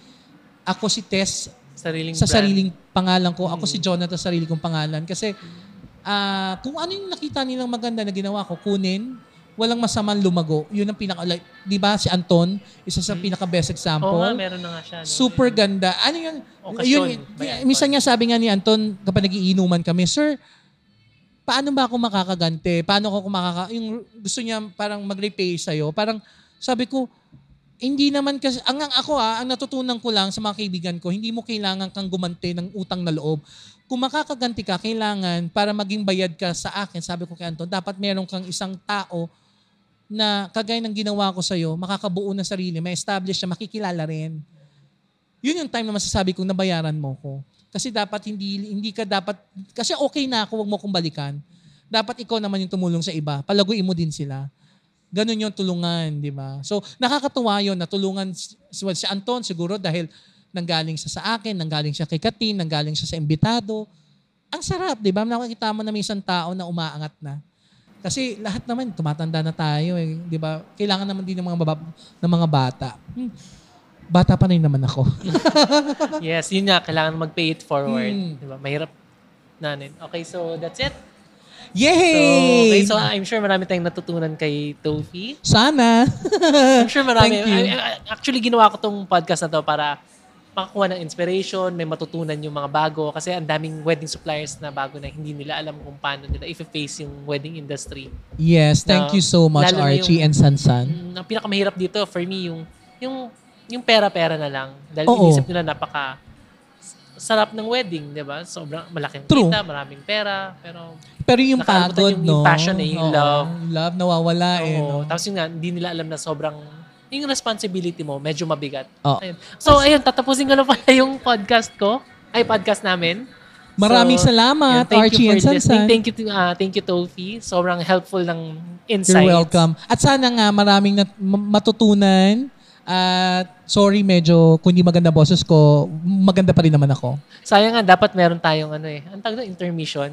ako si Tess
Sariling
sa
brand.
sariling pangalan ko. Ako si Jonathan sa sarili kong pangalan. Kasi ah, kung ano yung nakita nilang maganda na ginawa ko, kunin, walang masamang lumago. Yun ang pinaka, like, di ba si Anton, isa sa pinaka-best example.
Oo nga, meron na nga siya. no?
Super ganda. Ano yun?
Okasyon
yun
Anton.
minsan niya sabi nga ni Anton, kapag nagiinuman kami, Sir, paano ba ako makakagante? Paano ako makaka... Yung gusto niya parang mag-repay sa'yo. Parang sabi ko, hindi naman kasi, ang, ang ako ah, ang natutunan ko lang sa mga kaibigan ko, hindi mo kailangan kang gumante ng utang na loob. Kung makakaganti ka, kailangan para maging bayad ka sa akin, sabi ko kay Anton, dapat meron kang isang tao na kagaya ng ginawa ko sa'yo, makakabuo ng sarili, may establish na makikilala rin. Yun yung time na masasabi kong nabayaran mo ko. Kasi dapat hindi hindi ka dapat kasi okay na ako, wag mo kong balikan. Dapat ikaw naman yung tumulong sa iba. Palaguin mo din sila. Ganon yung tulungan, di ba? So, nakakatuwa yun na tulungan si, si Anton siguro dahil nanggaling siya sa akin, nanggaling siya kay Katin, nanggaling siya sa imbitado. Ang sarap, di ba? Nakakita mo na may isang tao na umaangat na. Kasi lahat naman, tumatanda na tayo eh. Di ba? Kailangan naman din ng mga, baba, ng mga bata. Hmm. Bata pa na rin naman ako.
Yes, yun nga. Kailangan mag-pay it forward.
Hmm.
Diba? Mahirap nanin. Okay, so that's it. So,
Yay!
okay, so I'm sure marami tayong natutunan kay Tofi.
Sana.
I'm sure marami.
Thank you.
I- actually, ginawa ko tong podcast na to para makakuha ng inspiration, may matutunan yung mga bago. Kasi ang daming wedding suppliers na bago na hindi nila alam kung paano nila i-face yung wedding industry.
yes, thank
Na-
you so much, Archie
yung-
and Sansan.
Mm, ang pinakamahirap dito for me yung yung yung pera-pera na lang. Dahil
Oo.
inisip nila napaka sarap ng wedding, di ba? Sobrang malaking
True.
kita, maraming pera, pero
Pero yung pagod,
yung-
no?
yung passion eh, yung
Oo,
love.
Love, nawawala eh,
oo.
no?
Tapos yun nga, hindi nila alam na sobrang yung responsibility mo, medyo mabigat.
Oo.
Ayun. So, ayun, tatapusin ko na pala yung podcast ko. Ay, podcast namin.
Maraming
So,
salamat,
yun, thank
Archie
you for
and Sansan.
listening. Thank you, to, ah, thank you, Tofi. Sobrang helpful ng insights.
You're welcome. At sana nga maraming nat- ma- matutunan. At sorry, medyo kung hindi maganda boses ko, maganda pa rin naman ako.
Sayang nga, dapat meron tayong ano eh. Ang tawag doon, intermission.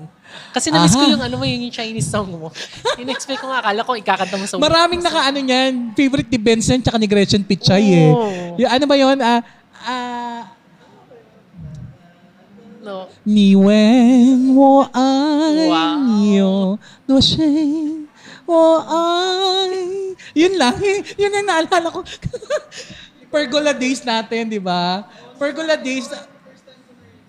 Kasi na-miss ko
Aha.
yung ano mo, yung Chinese song mo. In-expect ko nga, akala ko ikakanta mo sa...
Maraming nakaano niyan. Favorite ni Benson tsaka ni Gretchen Pichay eh.
Oo.
Yung ano ba yun? Ah, ah,
No.
你问我爱
哇
你有多深，我爱。 yun lang. Yun ang naalala ko. Pergola days natin, di ba? Pergola days.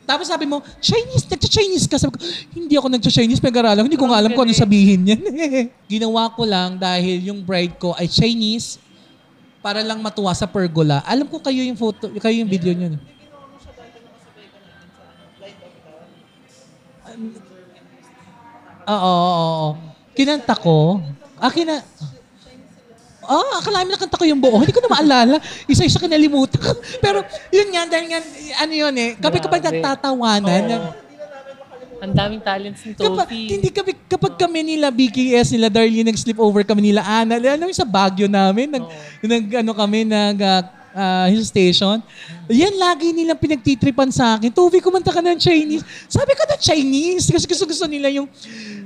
Tapos sabi mo, Chinese, nagcha-Chinese ka. Sabi ko, hindi ako nagcha-Chinese, pinag-aralan. Hindi ko nga alam kung ano sabihin yan. Ginawa ko lang dahil yung bride ko ay Chinese para lang matuwa sa pergola. Alam ko kayo yung photo, kayo yung video niyo. Oo, oo, oo. Kinanta ko. Ah, kina... Ah, akala namin nakanta ko yung buo. Hindi ko na maalala. Isa-isa kinalimutan. ko. Pero yun nga, dahil nga, ano yun eh. Kapag kapag
Grabe.
natatawanan,
Oo. Ang daming talents ni
kapag,
Tofi.
hindi kami, kapag kami nila BKS, nila Darlene, nag-sleep over kami nila Ana, ano yung sa Baguio namin, nag, nag ano kami, nag, ah, ah, hill station. Yan, lagi nilang pinagtitripan sa akin. Tuvi, kumanta ka ng Chinese. Sabi ko na Chinese. Kasi gusto, gusto nila yung...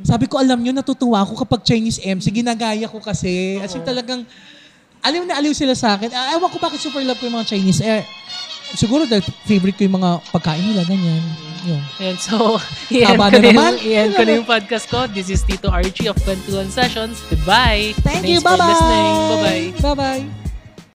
Sabi ko, alam nyo, natutuwa ako kapag Chinese MC. Ginagaya ko kasi. As in talagang... Aliw na aliw sila sa akin. Ah, Ewan ko bakit super love ko yung mga Chinese. Eh, siguro dahil favorite ko yung mga pagkain nila, ganyan. Yun.
Ayan, so, i-end
Haba
ko,
na
na
naman.
yung, i-end ko na yung podcast ko. This is Tito Archie of 21 Sessions. Goodbye.
Thank
Thanks
you.
for
Bye-bye.
listening. Bye-bye.
Bye-bye.